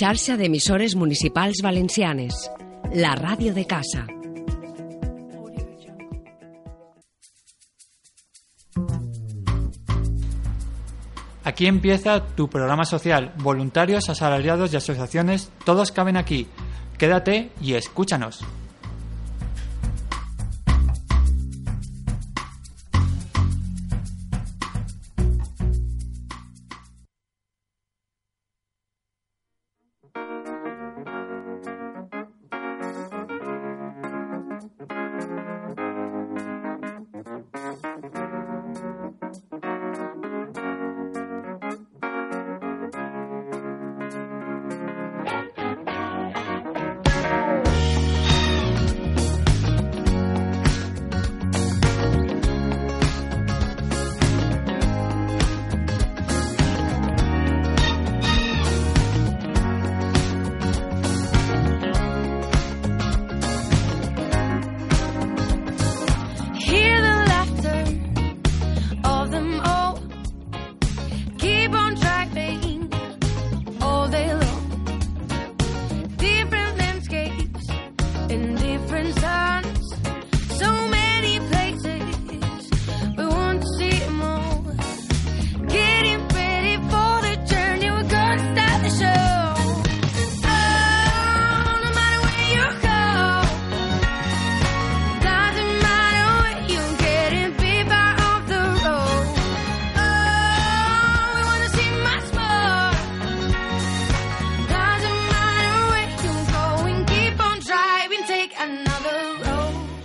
Xarxa d'emissores municipals valencianes. La ràdio de casa. Aquí empieza tu programa social. Voluntarios, asalariados y asociaciones, todos caben aquí. Quédate y escúchanos.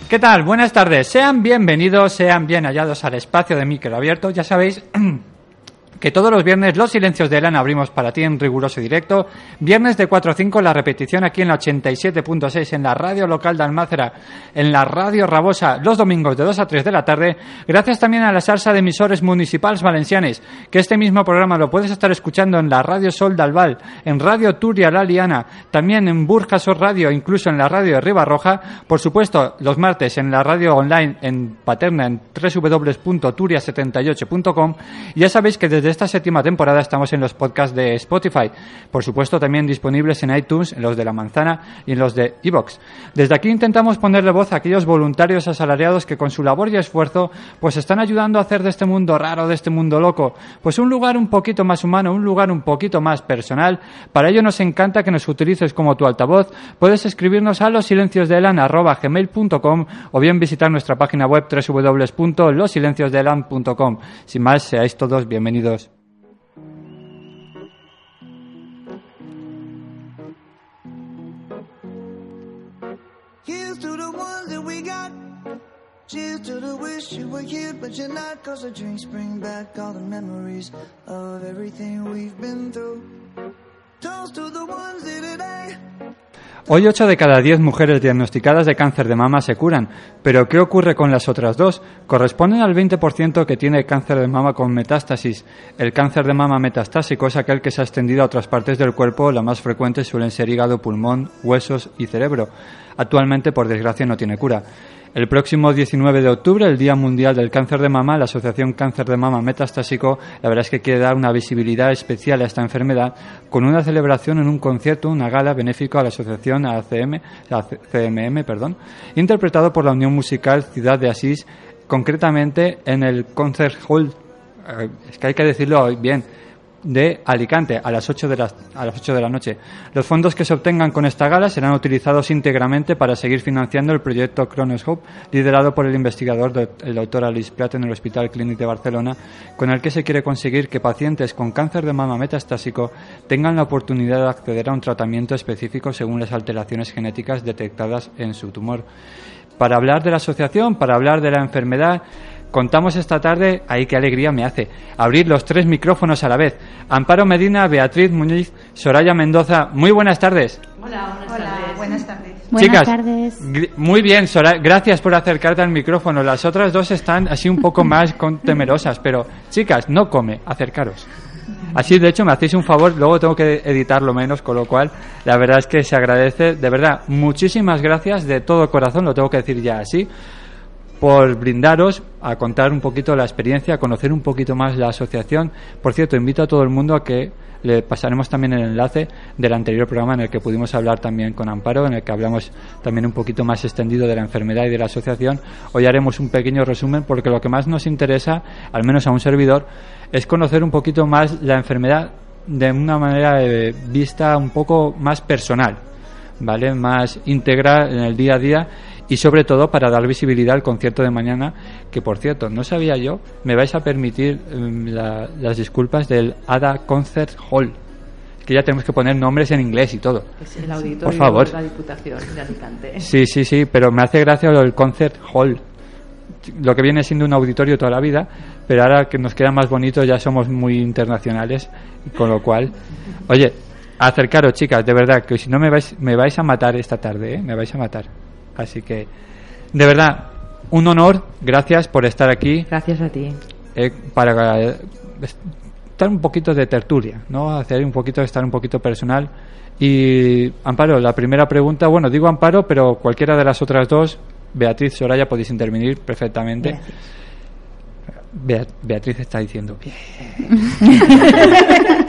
¿Qué tal? Buenas tardes. Sean bienvenidos, sean bien hallados al espacio de micro abierto. Ya sabéis que todos los viernes los silencios de Elan abrimos para ti en riguroso directo. Viernes de 4 a 5 la repetición aquí en la 87.6 en la radio local de Almácera, en la radio Rabosa los domingos de 2 a 3 de la tarde. Gracias también a la salsa de emisores municipales valencianes, que este mismo programa lo puedes estar escuchando en la radio Sol de Albal, en radio Turia La Liana, también en Burjasor Radio, incluso en la radio de Ribarroja. Por supuesto, los martes en la radio online en Paterna en www.turia78.com. Y ya sabéis que desde esta séptima temporada estamos en los podcasts de Spotify. Por supuesto, también disponibles en iTunes, en los de La Manzana y en los de Evox. Desde aquí intentamos ponerle voz a aquellos voluntarios asalariados que con su labor y esfuerzo pues están ayudando a hacer de este mundo raro, de este mundo loco, pues un lugar un poquito más humano, un lugar un poquito más personal. Para ello nos encanta que nos utilices como tu altavoz. Puedes escribirnos a losilenciosdeelan.gmail.com o bien visitar nuestra página web www.losilenciosdeelan.com. Sin más, seáis todos bienvenidos. Hoy 8 de cada 10 mujeres diagnosticadas de cáncer de mama se curan, pero ¿qué ocurre con las otras dos? Corresponden al 20% que tiene cáncer de mama con metástasis. El cáncer de mama metastásico es aquel que se ha extendido a otras partes del cuerpo, la más frecuente suelen ser hígado, pulmón, huesos y cerebro. Actualmente, por desgracia, no tiene cura. El próximo 19 de octubre, el Día Mundial del Cáncer de Mama, la Asociación Cáncer de Mama Metastásico, la verdad es que quiere dar una visibilidad especial a esta enfermedad con una celebración en un concierto, una gala benéfico a la Asociación ACM, CMM, perdón, interpretado por la Unión Musical Ciudad de Asís, concretamente en el Concert Hall, eh, es que hay que decirlo bien, de Alicante a las 8 de la, a las 8 de la noche. Los fondos que se obtengan con esta gala serán utilizados íntegramente para seguir financiando el proyecto Cronos Hope, liderado por el investigador do- el doctor Alice Prat en el Hospital Clínic de Barcelona, con el que se quiere conseguir que pacientes con cáncer de mama metastásico tengan la oportunidad de acceder a un tratamiento específico según las alteraciones genéticas detectadas en su tumor. Para hablar de la asociación, para hablar de la enfermedad, Contamos esta tarde, ahí qué alegría me hace, abrir los tres micrófonos a la vez. Amparo Medina, Beatriz Muñiz, Soraya Mendoza. Muy buenas tardes. Hola, buenas tardes. Chicas, tardes. muy bien, Soraya, gracias por acercarte al micrófono. Las otras dos están así un poco más con- temerosas, pero chicas, no come, acercaros. Así, de hecho, me hacéis un favor, luego tengo que editarlo menos, con lo cual, la verdad es que se agradece, de verdad, muchísimas gracias de todo corazón, lo tengo que decir ya así, por brindaros a contar un poquito la experiencia, a conocer un poquito más la asociación. Por cierto, invito a todo el mundo a que le pasaremos también el enlace del anterior programa en el que pudimos hablar también con Amparo, en el que hablamos también un poquito más extendido de la enfermedad y de la asociación. Hoy haremos un pequeño resumen porque lo que más nos interesa, al menos a un servidor, es conocer un poquito más la enfermedad de una manera vista un poco más personal. ¿vale? Más íntegra en el día a día y sobre todo para dar visibilidad al concierto de mañana, que por cierto, no sabía yo, me vais a permitir em, la- las disculpas del ADA Concert Hall, que ya tenemos que poner nombres en inglés y todo. Es el auditorio Por favor. de la Diputación de Alicante. Sí, sí, sí, pero me hace gracia lo del Concert Hall. Lo que viene siendo un auditorio toda la vida, pero ahora que nos queda más bonito ya somos muy internacionales, con lo cual, oye, acercaros chicas, de verdad, que si no me vais, me vais a matar esta tarde, ¿eh? me vais a matar. Así que, de verdad, un honor, gracias por estar aquí, Gracias a ti. eh, para eh, estar un poquito de tertulia, ¿no? Hacer un poquito, estar un poquito personal. Y Amparo, la primera pregunta, bueno, digo Amparo, pero cualquiera de las otras dos, Beatriz, Soraya, podéis intervenir perfectamente. Bea- Beatriz está diciendo bien.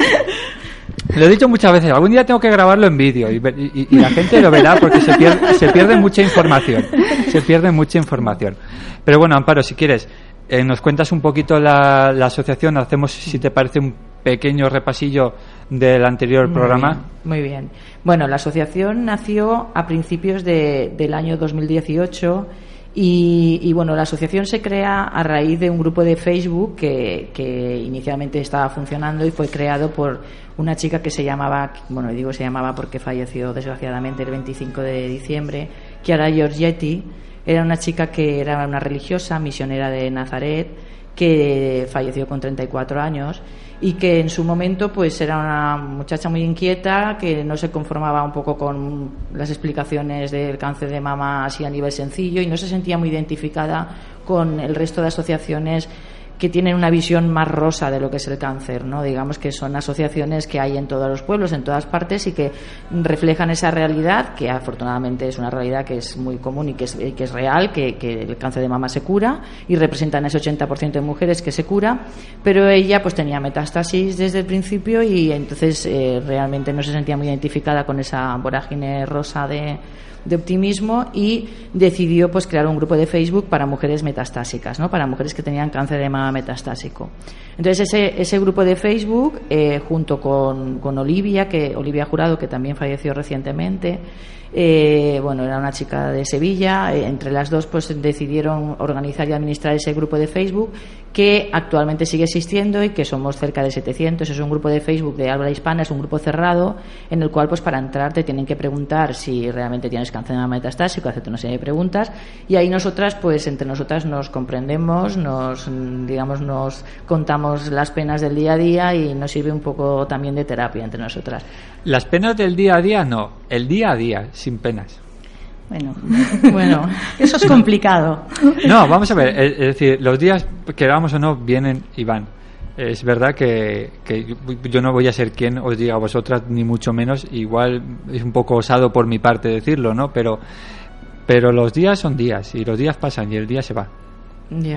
Lo he dicho muchas veces, algún día tengo que grabarlo en vídeo y, y- y la gente lo verá porque se pierde, se pierde mucha información. Se pierde mucha información. Pero bueno, Amparo, si quieres, eh, nos cuentas un poquito la, la asociación, hacemos, si te parece, un pequeño repasillo del anterior Muy programa. bien, Muy bien. Bueno, la asociación nació a principios de- del año 2018 y, y, bueno, la asociación se crea a raíz de un grupo de Facebook que, que inicialmente estaba funcionando y fue creado por una chica que se llamaba, bueno, digo se llamaba porque falleció desgraciadamente el 25 de diciembre, Chiara Giorgetti. Era una chica que era una religiosa, misionera de Nazaret, que falleció con 34 años y que en su momento pues era una muchacha muy inquieta que no se conformaba un poco con las explicaciones del cáncer de mama así a nivel sencillo y no se sentía muy identificada con el resto de asociaciones que tienen una visión más rosa de lo que es el cáncer, ¿no? Digamos que son asociaciones que hay en todos los pueblos, en todas partes y que reflejan esa realidad, que afortunadamente es una realidad que es muy común y que es, que es real, que, que el cáncer de mama se cura y representan ese 80% de mujeres que se cura, pero ella pues tenía metástasis desde el principio y entonces eh, realmente no se sentía muy identificada con esa vorágine rosa de, de optimismo y decidió pues crear un grupo de Facebook para mujeres metastásicas, ¿no? para mujeres que tenían cáncer de mama metastásico. Entonces ese, ese grupo de Facebook, eh, junto con, con Olivia, que Olivia Jurado, que también falleció recientemente, eh, bueno, era una chica de Sevilla, eh, entre las dos pues decidieron organizar y administrar ese grupo de Facebook que actualmente sigue existiendo y que somos cerca de 700. Es un grupo de Facebook de habla hispana, es un grupo cerrado en el cual pues para entrar te tienen que preguntar si realmente tienes cáncer metastásico, hacerte una serie de preguntas y ahí nosotras pues entre nosotras nos comprendemos, nos digamos nos contamos las penas del día a día y nos sirve un poco también de terapia entre nosotras. Las penas del día a día, no. El día a día, sin penas. Bueno, Bueno, eso es complicado. No, vamos a ver, es, es decir, los días, queramos o no, vienen y van. Es verdad que, que yo- no voy a ser quien os diga a vosotras, ni mucho menos, igual es un poco osado por mi parte decirlo, ¿no? Pero, pero los días son días, y los días pasan y el día se va.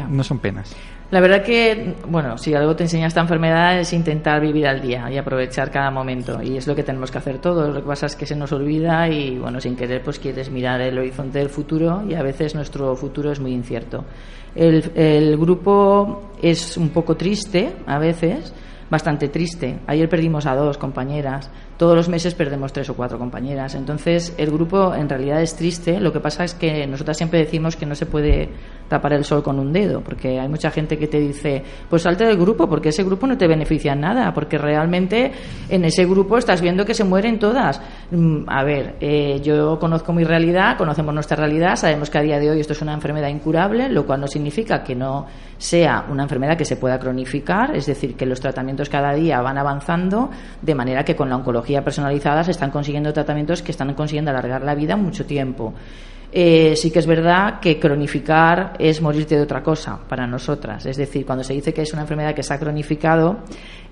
No son penas. La verdad que, bueno, si algo te enseña esta enfermedad es intentar vivir al día y aprovechar cada momento. Y es lo que tenemos que hacer todos. Lo que pasa es que se nos olvida y, bueno, sin querer, pues quieres mirar el horizonte del futuro y a veces nuestro futuro es muy incierto. El, el grupo es un poco triste, a veces, bastante triste. Ayer perdimos a dos compañeras. Todos los meses perdemos tres o cuatro compañeras. Entonces, el grupo en realidad es triste. Lo que pasa es que nosotras siempre decimos que no se puede tapar el sol con un dedo, porque hay mucha gente que te dice, pues salte del grupo, porque ese grupo no te beneficia en nada, porque realmente en ese grupo estás viendo que se mueren todas. Mm, A ver, eh, yo conozco mi realidad, conocemos nuestra realidad, sabemos que a día de hoy esto es una enfermedad incurable, lo cual no significa que no sea una enfermedad que se pueda cronificar, es decir, que los tratamientos cada día van avanzando, de manera que con la oncología oncología personalizada se están consiguiendo tratamientos que están consiguiendo alargar la vida mucho tiempo. Eh, sí que es verdad que cronificar es morirte de otra cosa para nosotras. Es decir, cuando se dice que es una enfermedad que se ha cronificado,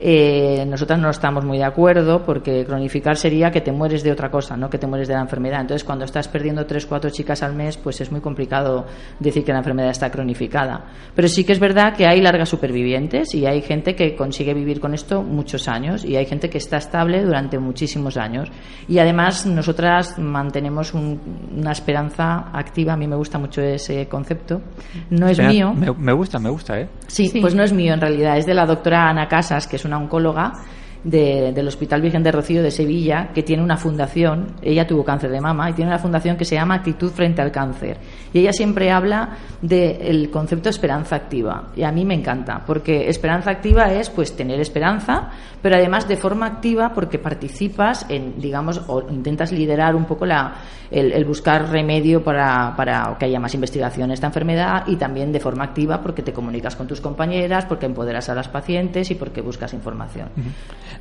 eh, nosotras no estamos muy de acuerdo porque cronificar sería que te mueres de otra cosa, no que te mueres de la enfermedad. Entonces, cuando estás perdiendo tres, cuatro chicas al mes, pues es muy complicado decir que la enfermedad está cronificada. Pero sí que es verdad que hay largas supervivientes y hay gente que consigue vivir con esto muchos años y hay gente que está estable durante muchísimos años. Y además, nosotras mantenemos un- una esperanza activa. A mí me gusta mucho ese concepto. No es Espera, mío. Me, me gusta, me gusta, ¿eh? Sí, pues no es mío en realidad, es de la doctora Ana Casas, que es una oncóloga de- del Hospital Virgen de Rocío de Sevilla, que tiene una fundación, ella tuvo cáncer de mama, y tiene una fundación que se llama Actitud frente al cáncer. Y ella siempre habla del concepto esperanza activa, y a mí me encanta, porque esperanza activa es pues tener esperanza, pero además de forma activa porque participas en, digamos, o intentas liderar un poco la, el, el buscar remedio para, para que haya más investigación en esta enfermedad y también de forma activa porque te comunicas con tus compañeras, porque empoderas a las pacientes y porque buscas información.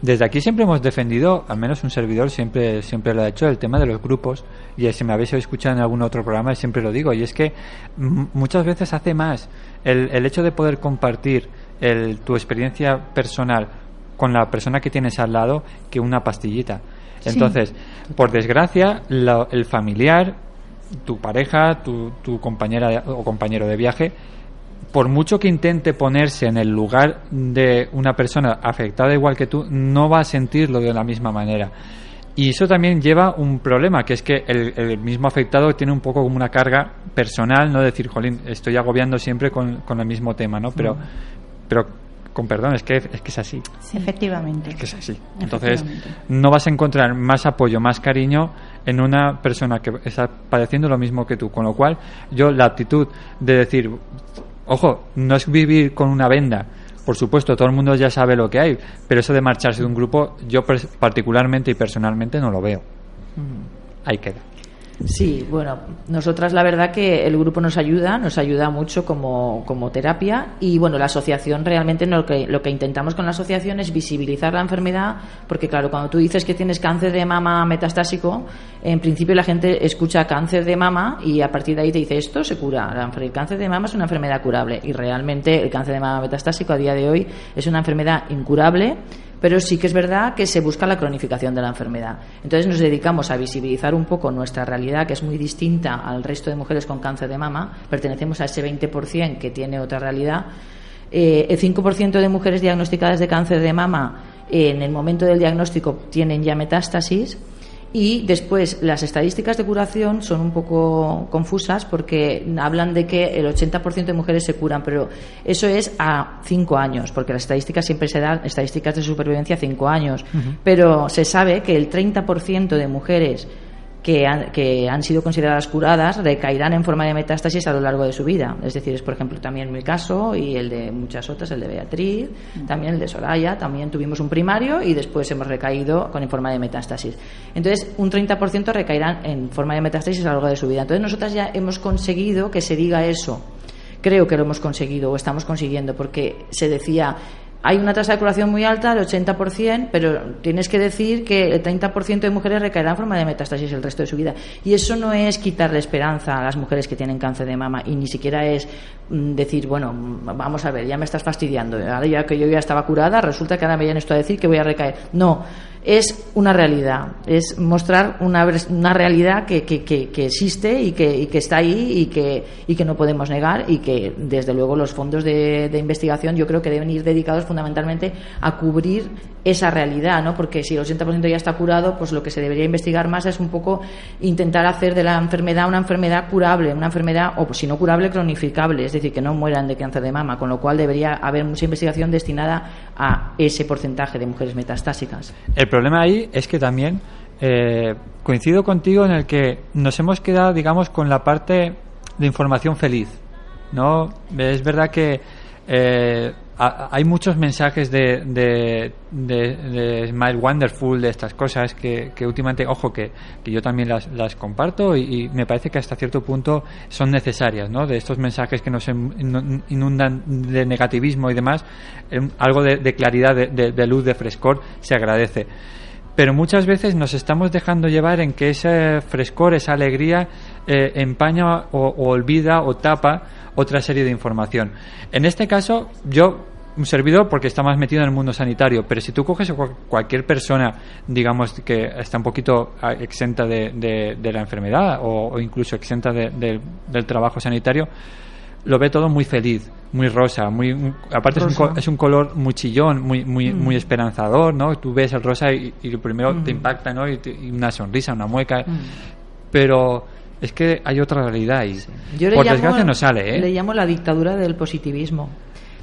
Desde aquí siempre hemos defendido, al menos un servidor siempre, siempre lo ha hecho, el tema de los grupos. Y si me habéis escuchado en algún otro programa, siempre lo digo. Y es que muchas veces hace más el, el hecho de poder compartir el- tu experiencia personal con la persona que tienes al lado que una pastillita. Sí. Entonces, por desgracia, la- el familiar, tu pareja, tu, tu compañera de- o compañero de viaje, por mucho que intente ponerse en el lugar de una persona afectada igual que tú, no va a sentirlo de la misma manera. Y eso también lleva un problema, que es que el, el mismo afectado tiene un poco como una carga personal, no decir, jolín, estoy agobiando siempre con, con el mismo tema, ¿no? Pero, pero con perdón, es que, es que es así. Sí, efectivamente. Es que es así. Entonces, no vas a encontrar más apoyo, más cariño en una persona que está padeciendo lo mismo que tú. Con lo cual, yo la actitud de decir, ojo, no es vivir con una venda. Por supuesto, todo el mundo ya sabe lo que hay, pero eso de marcharse de un grupo, yo particularmente y personalmente no lo veo. Ahí queda. Sí, bueno, nosotras la verdad que el grupo nos ayuda, nos ayuda mucho como, como terapia y bueno, la asociación realmente lo que, lo que intentamos con la asociación es visibilizar la enfermedad porque claro, cuando tú dices que tienes cáncer de mama metastásico, en principio la gente escucha cáncer de mama y a partir de ahí te dice esto se cura, el cáncer de mama es una enfermedad curable y realmente el cáncer de mama metastásico a día de hoy es una enfermedad incurable pero sí que es verdad que se busca la cronificación de la enfermedad. Entonces nos dedicamos a visibilizar un poco nuestra realidad, que es muy distinta al resto de mujeres con cáncer de mama. Pertenecemos a ese 20% que tiene otra realidad. Eh, el 5% de mujeres diagnosticadas de cáncer de mama eh, en el momento del diagnóstico tienen ya metástasis. Y después las estadísticas de curación son un poco confusas porque hablan de que el 80% de mujeres se curan, pero eso es a 5 años, porque las estadísticas siempre se dan estadísticas de supervivencia a 5 años. Pero se sabe que el 30% de mujeres que han, que han sido consideradas curadas recaerán en forma de metástasis a lo largo de su vida. Es decir, es por ejemplo también mi caso y el de muchas otras, el de Beatriz, también el de Soraya, también tuvimos un primario y después hemos recaído con en forma de metástasis. Entonces, un 30% recaerán en forma de metástasis a lo largo de su vida. Entonces, nosotras ya hemos conseguido que se diga eso. Creo que lo hemos conseguido o estamos consiguiendo porque se decía hay una tasa de curación muy alta, el 80%, pero tienes que decir que el 30% de mujeres recaerán en forma de metástasis el resto de su vida. Y eso no es quitarle esperanza a las mujeres que tienen cáncer de mama y ni siquiera es mm, decir, bueno, vamos a ver, ya me estás fastidiando. Ya que yo ya estaba curada, resulta que ahora me vienen esto a decir que voy a recaer. No, es una realidad, es mostrar una, una realidad que, que, que, existe y que, y que está ahí y que, y que no podemos negar y que desde luego los fondos de, de investigación yo creo que deben ir dedicados fundamentalmente a cubrir esa realidad, ¿no? Porque si el 80% ya está curado, pues lo que se debería investigar más es un poco intentar hacer de la enfermedad una enfermedad curable, una enfermedad, o pues, si no curable, cronificable, es decir, que no mueran de cáncer de mama, con lo cual debería haber mucha investigación destinada a ese porcentaje de mujeres metastásicas. El problema ahí es que también eh, coincido contigo en el que nos hemos quedado, digamos, con la parte de información feliz. ¿no? Es verdad que eh, ha- hay muchos mensajes de, de, Smile Wonderful, de estas cosas que, que últimamente, ojo, que, yo también las, comparto y, me parece que hasta cierto punto son necesarias, ¿no? De estos mensajes que nos inu- inundan de negativismo y demás, em, algo de, claridad, de, luz, de frescor, se agradece pero muchas veces nos estamos dejando llevar en que ese frescor, esa alegría, eh, empaña o olvida o tapa otra serie de información. En este caso, yo un servidor porque está más metido en el mundo sanitario, pero si tú coges a cualquier persona, digamos, que está un poquito ah, exenta de, de- de la enfermedad o, o incluso exenta de- de- del trabajo sanitario, lo ve todo muy feliz, muy rosa, muy aparte es un, es un color muy chillón, muy muy Mm. muy esperanzador, ¿no? Tú ves el rosa y, y lo primero te Mm. impacta, ¿no? Y, te- y una sonrisa, una mueca, Mm. pero es que hay otra realidad y Yo le por llamo- desgracia no sale, ¿eh? Le llamo la dictadura del positivismo.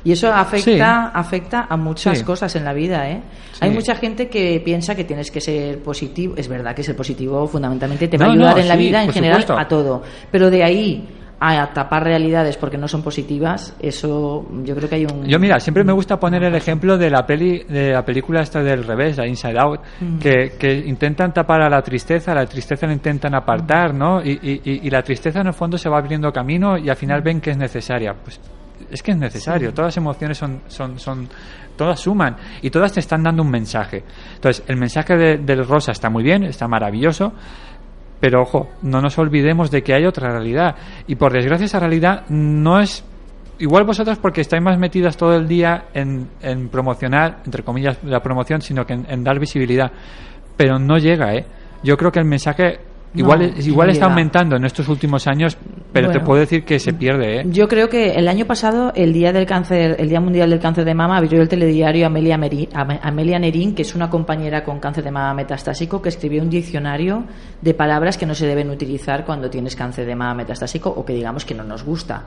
Y eso afecta, afecta a muchas Sí. cosas en la vida, ¿eh? Sí. Hay mucha gente que piensa que tienes que ser positivo. Es verdad que ser positivo fundamentalmente te va No, a ayudar no, en la vida en general supuesto. a todo. Pero de ahí a tapar realidades porque no son positivas, eso yo creo que hay un... Yo mira, siempre me gusta poner el ejemplo de la peli, de la película esta del revés, la Inside Out, que, que intentan tapar a la tristeza, la tristeza la intentan apartar, ¿no? Y, y- y- y la tristeza en el fondo se va abriendo camino y al final ven que es necesaria. Pues es que es necesario. Sí. Todas las emociones son, son, son, todas suman y todas te están dando un mensaje. Entonces, el mensaje de- del rosa está muy bien, está maravilloso, pero ojo, no nos olvidemos de que hay otra realidad. Y por desgracia esa realidad no es... Igual vosotros porque estáis más metidas todo el día en, en promocionar, entre comillas, la promoción, sino que en, en dar visibilidad. Pero no llega, ¿eh? Yo creo que el mensaje igual, No, igual está aumentando en estos últimos años, pero te puedo decir que se pierde, ¿eh? Yo creo que el año pasado, el día del cáncer, el día mundial del cáncer de mama, abrió el telediario Amelia, Meri- Ame- Amelia Nerín, que es una compañera con cáncer de mama metastásico, que escribió un diccionario de palabras que no se deben utilizar cuando tienes cáncer de mama metastásico o que digamos que no nos gusta.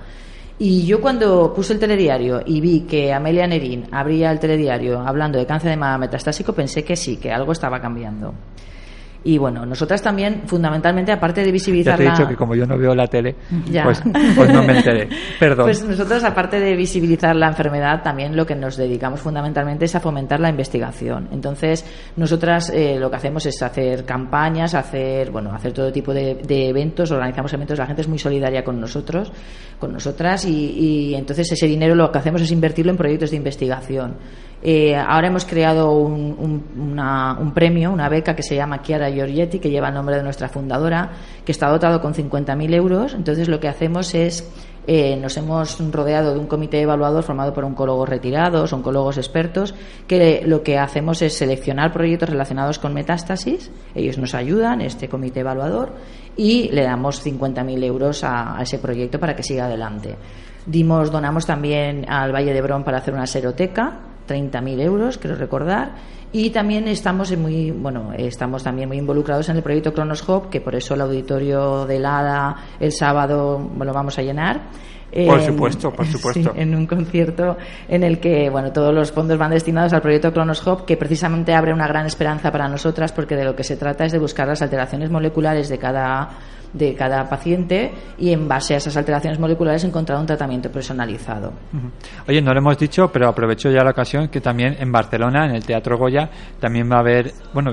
Y yo cuando puse el telediario y vi que Amelia Nerín abría el telediario hablando de cáncer de mama metastásico, pensé que sí, que algo estaba cambiando. Y bueno, nosotras también, fundamentalmente, aparte de Ya visibilizar te he la- dicho que como yo no veo la tele, Ya. pues, pues no me enteré. Perdón. Pues nosotros, aparte de visibilizar la enfermedad, también lo que nos dedicamos fundamentalmente es a fomentar la investigación. Entonces, nosotras eh, lo que hacemos es hacer campañas, hacer, bueno, hacer todo tipo de, de eventos, organizamos eventos, la gente es muy solidaria con nosotros, con nosotras, y, y entonces ese dinero lo que hacemos es invertirlo en proyectos de investigación. Eh, ahora hemos creado un, un- una- un premio, una beca que se llama Chiara Que lleva el nombre de nuestra fundadora, que está dotado con 50.000 euros. Entonces, lo que hacemos es eh, nos hemos rodeado de un comité evaluador formado por oncólogos retirados, oncólogos expertos, que lo que hacemos es seleccionar proyectos relacionados con metástasis. Ellos nos ayudan, este comité evaluador, y le damos 50.000 euros a, ese proyecto para que siga adelante. Dimos, donamos también al Valle de Brón para hacer una seroteca, 30.000 euros, quiero recordar. Y también estamos muy, bueno, estamos también muy involucrados en el proyecto Cronos Hub, que por eso el auditorio del ADA el sábado lo vamos a llenar. Por supuesto, por supuesto. sí, en un concierto en el que bueno todos los fondos van destinados al proyecto Cronos Hub, que precisamente abre una gran esperanza para nosotras, porque de lo que se trata es de buscar las alteraciones moleculares de cada de cada paciente y en base a esas alteraciones moleculares encontrar un tratamiento personalizado. Oye, no lo hemos dicho, pero aprovecho ya la ocasión que también en Barcelona, en el Teatro Goya, también va a haber, bueno,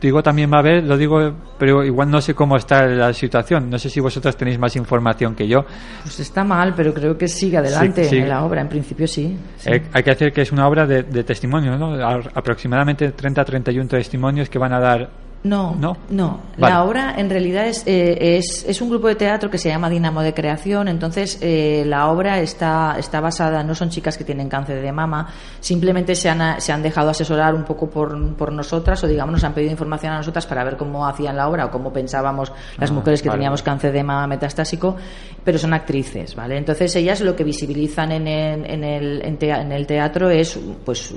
digo también va a haber, lo digo, pero igual no sé cómo está la situación. No sé si vosotros tenéis más información que yo. Pues está mal, pero creo que sigue adelante Sí, sí. en la obra, en principio sí. sí. Eh, hay que decir que es una obra de, de testimonio, ¿no? Aproximadamente 30-31 testimonios que van a dar. No, ¿No? no. Vale. La obra en realidad es, eh, es, es un grupo de teatro que se llama Dinamo de Creación. Entonces, eh, la obra está, está basada, no son chicas que tienen cáncer de mama, simplemente se han, se han dejado asesorar un poco por, por nosotras o, digamos, nos han pedido información a nosotras para ver cómo hacían la obra o cómo pensábamos las Ah, mujeres que vale. teníamos cáncer de mama metastásico, pero son actrices, ¿vale? Entonces, ellas lo que visibilizan en el, en el, en el teatro es, pues,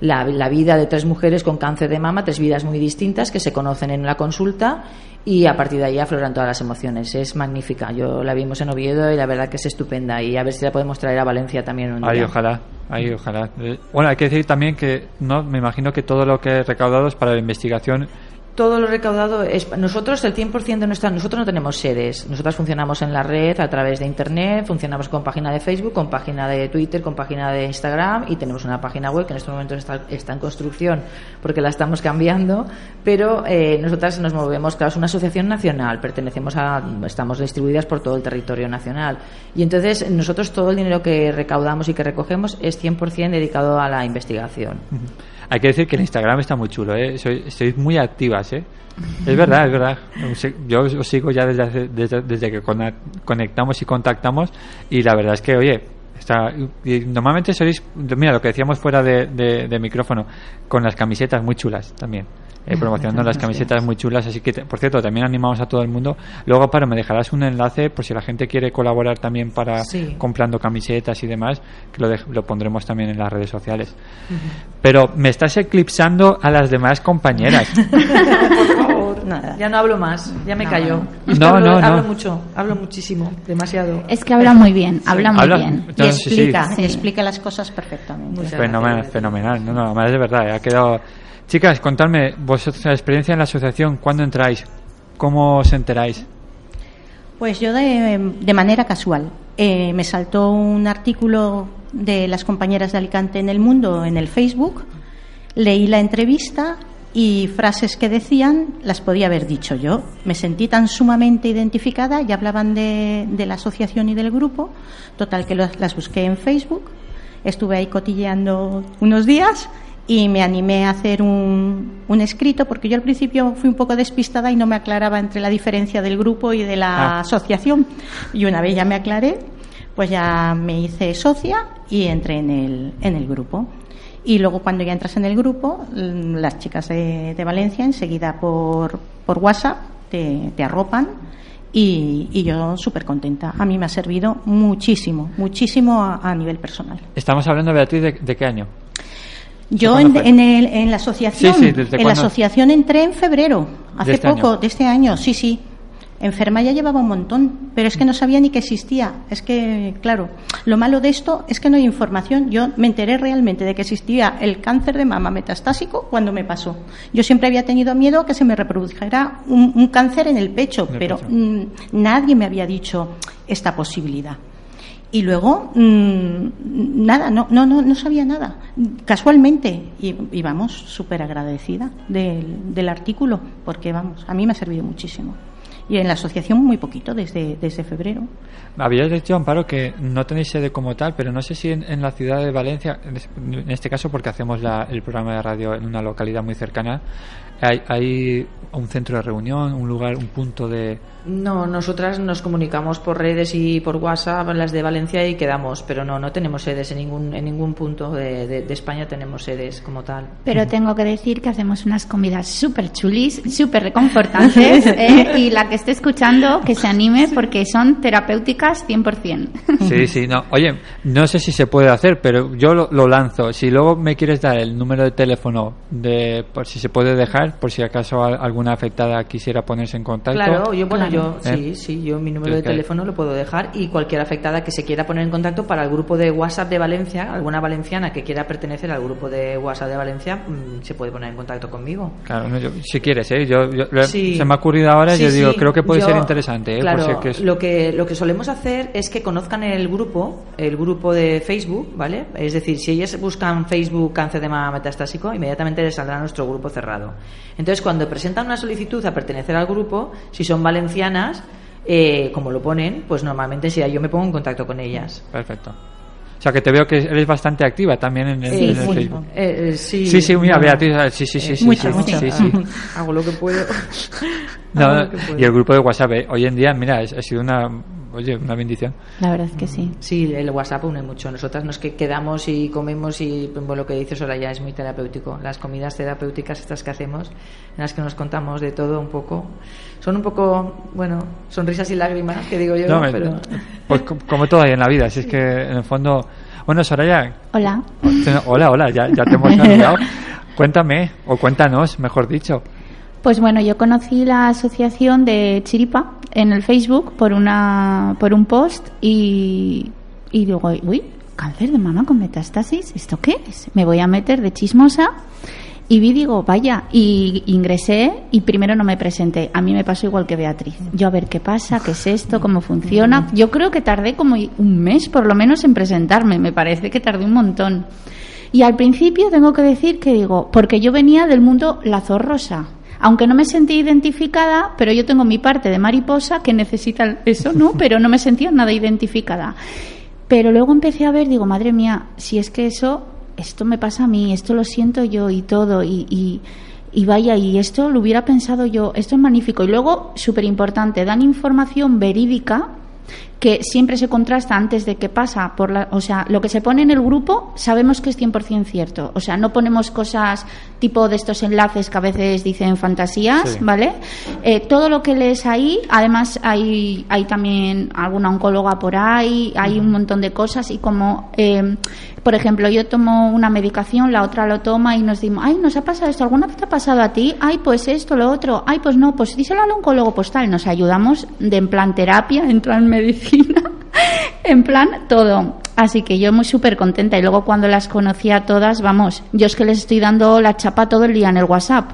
la, la vida de tres mujeres con cáncer de mama, tres vidas muy distintas que se conocen en la consulta y a partir de ahí afloran todas las emociones. Es magnífica. Yo la vimos en Oviedo y la verdad que es estupenda y a ver si la podemos traer a Valencia también un Ay, día. ojalá, ay, ojalá. Eh, Bueno, hay que decir también que no, me imagino que todo lo que he recaudado es para la investigación. Todo lo recaudado es nosotros el 100% de nuestra nosotros no tenemos sedes. Nosotras funcionamos en la red a través de internet, funcionamos con página de Facebook, con página de Twitter, con página de Instagram y tenemos una página web que en estos momentos está, está en construcción porque la estamos cambiando, pero eh, nosotras nos movemos, claro, es una asociación nacional, pertenecemos a estamos distribuidas por todo el territorio nacional y entonces nosotros todo el dinero que recaudamos y que recogemos es 100% dedicado a la investigación. Hay que decir que el Instagram está muy chulo, ¿eh? Soy, sois muy activas, ¿eh? Es verdad, es verdad. Yo os sigo ya desde, hace- desde, desde que conectamos y contactamos y la verdad es que, oye, está, normalmente sois, mira, lo que decíamos fuera de, de- de micrófono, con las camisetas muy chulas también. Eh, promocionando las camisetas muy chulas, así que, por cierto, también animamos a todo el mundo. Luego, para, me dejarás un enlace por si la gente quiere colaborar también para Sí. comprando camisetas y demás, que lo, dej- lo pondremos también en las redes sociales. Pero me estás eclipsando a las demás compañeras. Por favor, Nada. ya no hablo más, ya me No, callo. no. Es que No, hablo, no, no. hablo mucho, hablo muchísimo, demasiado. Es que habla muy bien, habla muy Habla- bien. Y No, sí, sí. explica, Sí. explica las cosas perfectamente. Muchas Fenomenal, gracias. fenomenal. No, no, además de verdad, eh, ha quedado... Chicas, contadme, la experiencia en la asociación, ¿cuándo entráis? ¿Cómo os enteráis? Pues yo de, de manera casual. Eh, me saltó un artículo de las compañeras de Alicante en el Mundo en el Facebook, leí la entrevista y frases que decían las podía haber dicho yo. Me sentí tan sumamente identificada y hablaban de, de la asociación y del grupo. Total que las, las busqué en Facebook, estuve ahí cotilleando unos días y me animé a hacer un, un escrito porque yo al principio fui un poco despistada y no me aclaraba entre la diferencia del grupo y de la Ah. asociación. Y una vez ya me aclaré, pues ya me hice socia y entré en el, en el grupo. Y luego cuando ya entras en el grupo, mm, las chicas de, de Valencia enseguida por, por WhatsApp te, te arropan y, y yo súper contenta. A mí me ha servido muchísimo, muchísimo a, a nivel personal. Estamos hablando, Beatriz, ¿de, de qué año? Yo ¿Cuándo en, el- en la asociación, Sí, sí, ¿desde en la asociación entré en febrero, hace este poco, año? de este año, sí, sí. Enferma ya llevaba un montón, pero es que no sabía ni que existía. Es que, claro, lo malo de esto es que no hay información. Yo me enteré realmente de que existía el cáncer de mama metastásico cuando me pasó. Yo siempre había tenido miedo a que se me reprodujera un, un cáncer en el pecho, pero pecho. mm, nadie me había dicho esta posibilidad. Y luego, mm, nada, no, no, no, no sabía nada. Casualmente, y, vamos, súper agradecida del, del artículo, porque vamos, a mí me ha servido muchísimo. Y en la asociación muy poquito, desde, desde febrero. Habías dicho, Amparo, que no tenéis sede como tal, pero no sé si en, en la ciudad de Valencia, en este caso porque hacemos la- el programa de radio en una localidad muy cercana, hay, hay un centro de reunión, un lugar, un punto de... No, nosotras nos comunicamos por redes y por WhatsApp, las de Valencia, y quedamos, pero no, no tenemos sedes en ningún, en ningún punto de, de- de España, tenemos sedes como tal. Pero tengo que decir que hacemos unas comidas súper chulis, súper reconfortantes, ¿eh? y la que esté escuchando, que se anime porque son terapéuticas 100%. Sí, sí, no. Oye, no sé si se puede hacer, pero yo lo, lo lanzo. Si luego me quieres dar el número de teléfono de por si se puede dejar, por si acaso al- alguna afectada quisiera ponerse en contacto. Claro, yo, bueno, Claro. Yo, ¿Eh? sí, sí, yo mi número de teléfono lo puedo dejar y cualquier afectada que se quiera poner en contacto para el grupo de WhatsApp de Valencia, alguna valenciana que quiera pertenecer al grupo de WhatsApp de Valencia, mm, se puede poner en contacto conmigo. Claro, yo- si quieres, ¿eh? Yo, yo- lo- Sí. se me ha ocurrido ahora y Sí, yo digo, sí. creo que puede Yo- ser interesante, ¿eh? Claro, Por si que es- lo, que, lo que solemos hacer es que conozcan el grupo, el grupo de Facebook, ¿vale? Es decir, si ellas buscan Facebook cáncer de mama metastásico, inmediatamente les saldrá nuestro grupo cerrado. Entonces, cuando presentan una solicitud a pertenecer al grupo, si son valencianas, eh, como lo ponen, pues normalmente si yo me pongo en contacto con ellas. Perfecto. O sea, que te veo que eres bastante activa también en el, Sí, en el sí. Facebook. Eh, eh, sí, Sí, sí, mira, no. Beatriz, sí, sí, sí, sí, mucho, mucho. Hago lo que puedo. No, lo que puedo. y el grupo de WhatsApp, eh, hoy en día, mira, ha sido una, oye, una bendición. La verdad es que sí. Sí, el WhatsApp une mucho. Nosotras nos que quedamos y comemos y bueno, lo que dices ahora ya es muy terapéutico. Las comidas terapéuticas estas que hacemos, en las que nos contamos de todo un poco, son un poco, bueno, sonrisas y lágrimas, que digo yo, No, me- pero... Pues co- como todo ahí en la vida, si es que en el fondo... Bueno, Soraya, Hola. hola, hola, ya, ya te hemos saludado. Cuéntame, o cuéntanos, mejor dicho. Pues bueno, yo conocí la asociación de Chiripa en el Facebook por una por un post y, y digo, uy, cáncer de mama con metástasis, ¿esto qué es? Me voy a meter de chismosa y vi, digo, vaya, y ingresé y primero no me presenté. A mí me pasó igual que Beatriz. Yo a ver qué pasa, qué es esto, cómo funciona. Yo creo que tardé como un mes por lo menos en presentarme, me parece que tardé un montón. Y al principio tengo que decir que digo, porque yo venía del mundo lazo rosa. Aunque no me sentí identificada, pero yo tengo mi parte de mariposa que necesita eso, ¿no? Pero no me sentía nada identificada. Pero luego empecé a ver, digo, madre mía, si es que eso esto me pasa a mí, esto lo siento yo y todo, y, y, y vaya, y esto lo hubiera pensado yo, esto es magnífico. Y luego, súper importante, dan información verídica que siempre se contrasta antes de que pasa por la, o sea, lo que se pone en el grupo sabemos que es 100% cierto, o sea, no ponemos cosas tipo de estos enlaces que a veces dicen fantasías, Sí. ¿vale? Eh, todo lo que lees ahí, además hay, hay también alguna oncóloga por ahí, hay un montón de cosas y como, eh, por ejemplo, yo tomo una medicación, la otra lo toma y nos decimos, ay, nos ha pasado esto, ¿alguna vez te ha pasado a ti? Ay, pues esto, lo otro, ay, pues no, pues díselo al oncólogo, pues tal, nos ayudamos de en plan terapia, en plan medicina, en plan todo. Así que yo muy súper contenta y luego cuando las conocí a todas, vamos, yo es que les estoy dando la chapa todo el día en el WhatsApp.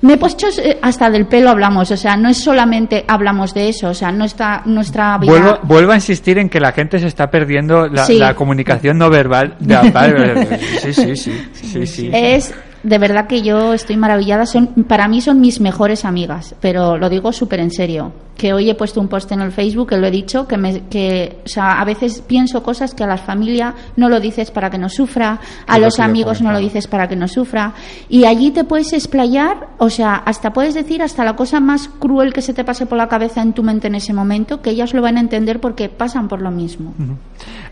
Me he puesto eh, hasta del pelo hablamos, o sea, no es solamente hablamos de eso, o sea, no está nuestra vida Vuelvo, vuelvo a insistir en que la gente se está perdiendo la, Sí. la comunicación no verbal. de- sí, sí, sí, sí, sí. Es de verdad que yo estoy maravillada. Son, para mí son mis mejores amigas, pero lo digo súper en serio. Que hoy he puesto un post en el Facebook, que lo he dicho, que, me, que o sea, a veces pienso cosas que a la familia no lo dices para que no sufra, a los amigos no lo dices para que no sufra. Y allí te puedes explayar, o sea, hasta puedes decir hasta la cosa más cruel que se te pase por la cabeza en tu mente en ese momento, que ellas lo van a entender porque pasan por lo mismo.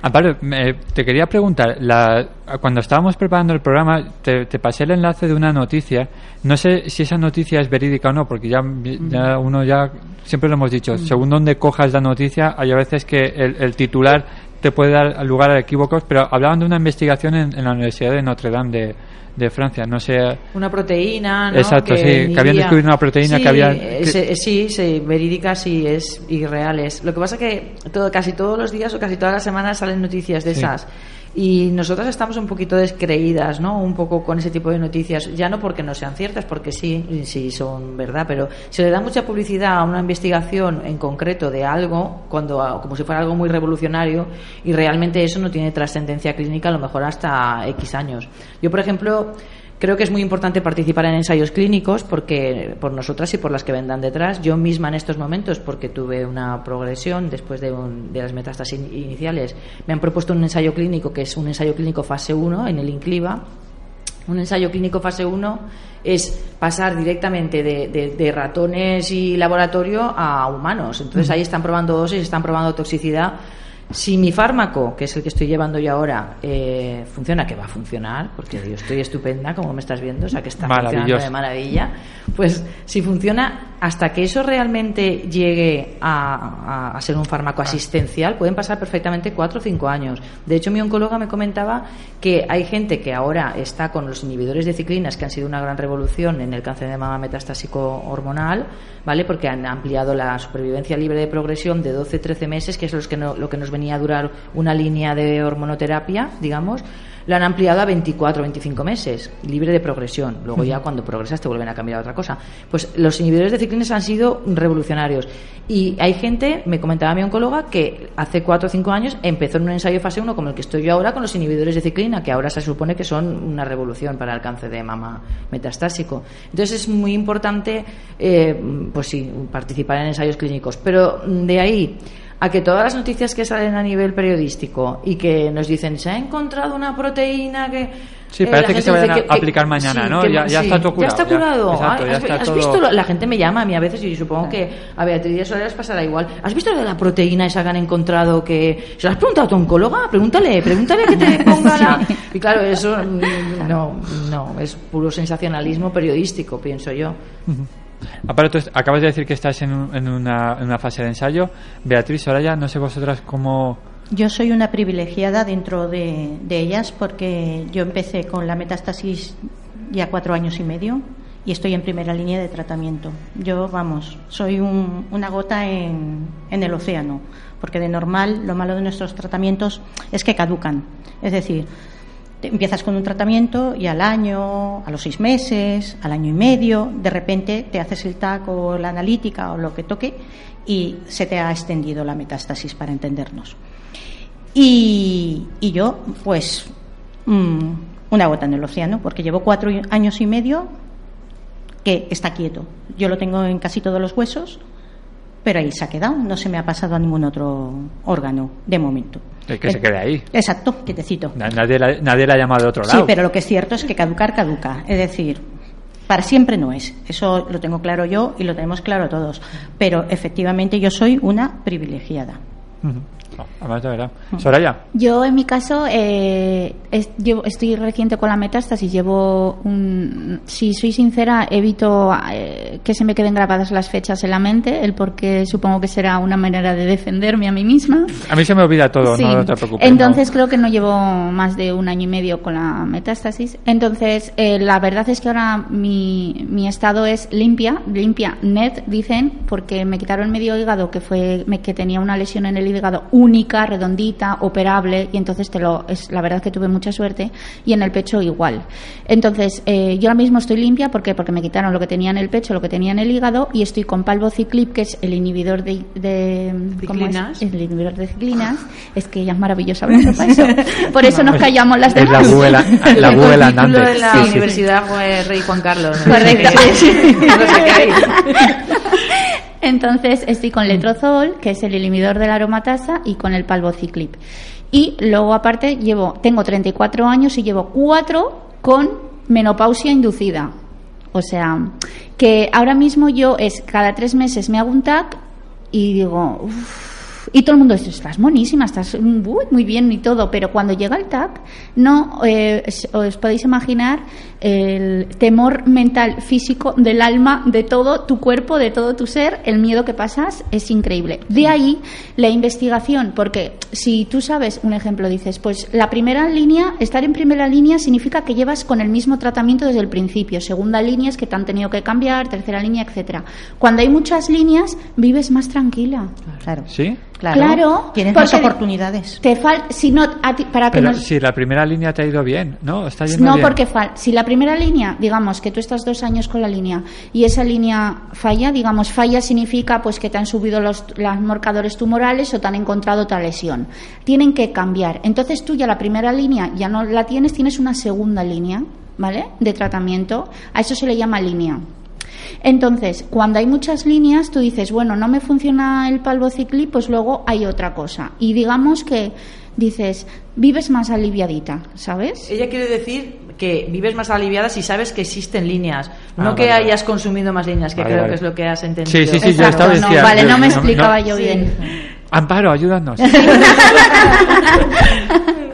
Amparo, me- te quería preguntar, la, cuando estábamos preparando el programa, te, te pasé el enlace de una noticia. No sé si esa noticia es verídica o no, porque ya, ya uno ya, siempre lo hemos dicho, según donde cojas la noticia, hay a veces que el, el titular te puede dar lugar a equívocos, pero hablaban de una investigación en, en la Universidad de Notre Dame de, de Francia. No sé. Una proteína, ¿no? Exacto, sí, que habían descubierto una proteína Sí, que había- eh, que- se- sí, sí, verídicas sí es y reales. Lo que pasa que todo, casi todos los días o casi todas las semanas salen noticias de Sí. esas. Y nosotras estamos un poquito descreídas, ¿no? Un poco con ese tipo de noticias. Ya no porque no sean ciertas, porque sí, sí son verdad, pero se le da mucha publicidad a una investigación en concreto de algo, cuando como si fuera algo muy revolucionario, y realmente eso no tiene trascendencia clínica a lo mejor hasta X años. Yo, por ejemplo, Creo que es muy importante participar en ensayos clínicos porque por nosotras y por las que vendrán detrás. Yo misma en estos momentos, porque tuve una progresión después de, un- de las metástasis in- iniciales, me han propuesto un ensayo clínico que es un ensayo clínico fase 1 en el INCLIVA. Un ensayo clínico fase 1 es pasar directamente de, de- de ratones y laboratorio a humanos. Entonces ahí están probando dosis, están probando toxicidad. Si mi fármaco, que es el que estoy llevando yo ahora, eh, funciona, que va a funcionar, porque yo estoy estupenda, como me estás viendo, o sea que está funcionando de maravilla, pues si funciona, hasta que eso realmente llegue a, a- a ser un fármaco asistencial, pueden pasar perfectamente cuatro o cinco años. De hecho, mi oncóloga me comentaba que hay gente que ahora está con los inhibidores de ciclinas, que han sido una gran revolución en el cáncer de mama metastásico hormonal, ¿vale? Porque han ampliado la supervivencia libre de progresión de 12-13 meses, que es los que no- lo que nos venía a durar una línea de hormonoterapia, digamos, lo han ampliado a 24 25 meses, libre de progresión. Luego ya cuando progresas te vuelven a cambiar a otra cosa. Pues los inhibidores de ciclinas han sido revolucionarios. Y hay gente, me comentaba mi oncóloga, que hace 4 o 5 años empezó en un ensayo fase 1 como el que estoy yo ahora con los inhibidores de ciclina, que ahora se supone que son una revolución para el cáncer de mama metastásico. Entonces es muy importante, eh, pues sí, participar en ensayos clínicos. Pero de ahí a que todas las noticias que salen a nivel periodístico y que nos dicen se ha encontrado una proteína que Sí, eh, parece que se vayan a aplicar mañana, ¿no? que- Ya- ya está todo Ya está curado, ya. curado. Exacto, ya ¿Has, está has todo- visto? lo- La gente me llama a mí a veces y supongo que a Beatriz les pasará igual. ¿Has visto lo de la proteína esa que han encontrado que se lo has preguntado a tu oncóloga? Pregúntale, pregúntale que te ponga la y claro eso mm, no no es puro sensacionalismo periodístico pienso yo. Tú est- acabas de decir que estás en, en una, fase de ensayo. Beatriz, ahora ya no sé vosotras cómo... Yo soy una privilegiada dentro de, ellas porque yo empecé con la metástasis ya cuatro años y medio y estoy en primera línea de tratamiento. Yo, vamos, soy un- una gota en el océano, porque de normal lo malo de nuestros tratamientos es que caducan. Es decir, empiezas con un tratamiento y al año, a los seis meses, al año y medio, de repente te haces el TAC o la analítica o lo que toque y se te ha extendido la metástasis para entendernos. Y, y yo, pues, mm, una gota en el océano, porque llevo cuatro años y medio que está quieto. Yo lo tengo en casi todos los huesos, pero ahí se ha quedado, no se me ha pasado a ningún otro órgano de momento. Eh, que se quede ahí. Exacto, quietecito. Na- Nadie la, nadie la ha llamado de otro lado. Sí, pero lo que es cierto es que caducar, caduca. Es decir, para siempre no es. Eso lo tengo claro yo y lo tenemos claro todos. Pero efectivamente yo soy una privilegiada. Además verdad. Soraya, Yo, en mi caso, eh, es- llevo- estoy reciente con la metástasis. Llevo un. Si soy sincera, evito eh, que se me queden grabadas las fechas en la mente, el porque supongo que será una manera de defenderme a mí misma. a mí se me olvida todo, Sí. no te preocupes. Entonces creo que no llevo más de un año y medio con la metástasis. Entonces eh, la verdad es que ahora mi, mi estado es limpia, limpia net, dicen, porque me quitaron medio hígado que fue me- que tenía una lesión en el hígado única, redondita, operable y entonces te lo es la verdad que tuve mucha suerte y en el pecho igual. Entonces eh, yo ahora mismo estoy limpia ¿por qué? porque me quitaron lo que tenía en el pecho, lo que tenía en el hígado y estoy con palvociclip que es el inhibidor de, de ¿cómo es? Ciclinas. el inhibidor de ciclinas, es que ella es maravillosa hablando para eso. Por eso nos callamos las Es la demás. abuela, la El abuela de la Sí, sí. universidad fue Rey Juan Carlos. ¿no? Correcto. No sé qué hay. Entonces estoy con letrozol, que es el inhibidor de la aromatasa, y con el palvociclip. Y luego aparte llevo, tengo 34 años y llevo 4 con menopausia inducida. O sea, que ahora mismo yo es cada tres meses me hago un TAC y digo, "Uf", y todo el mundo dice, estás monísima, estás mm, uy, muy bien y todo, pero cuando llega el TAC, no eh, os podéis imaginar el temor mental, físico, del alma, de todo tu cuerpo, de todo tu ser, el miedo que pasas es increíble. De ahí la investigación, porque si tú sabes, un ejemplo, dices, pues la primera línea, estar en primera línea significa que llevas con el mismo tratamiento desde el principio, segunda línea es que te han tenido que cambiar, tercera línea, etcétera. Cuando hay muchas líneas, vives más tranquila. Claro. ¿Sí? Claro. Claro, Tienes más oportunidades. Te falta, si no, a ti- para que Pero nos- si la primera línea te ha ido bien, ¿no? Está yendo no, bien. porque fal- si la primera línea, digamos que tú estás dos años con la línea y esa línea falla, digamos, falla significa pues que te han subido los, los marcadores tumorales o te han encontrado otra lesión. Tienen que cambiar. Entonces tú ya la primera línea ya no la tienes, tienes una segunda línea, ¿vale? De tratamiento. A eso se le llama línea. Entonces, cuando hay muchas líneas, tú dices, bueno, no me funciona el palvociclip, pues luego hay otra cosa. Y digamos que dices, vives más aliviadita, ¿sabes? Ella quiere decir que vives más aliviada si sabes que existen líneas, Ah, no que vale, vale. hayas consumido más líneas, que Vale, creo vale. que es lo que has entendido. Sí, sí, sí, yo estaba no, decía- vale, no me no- explicaba no- yo bien. Amparo, ayúdanos.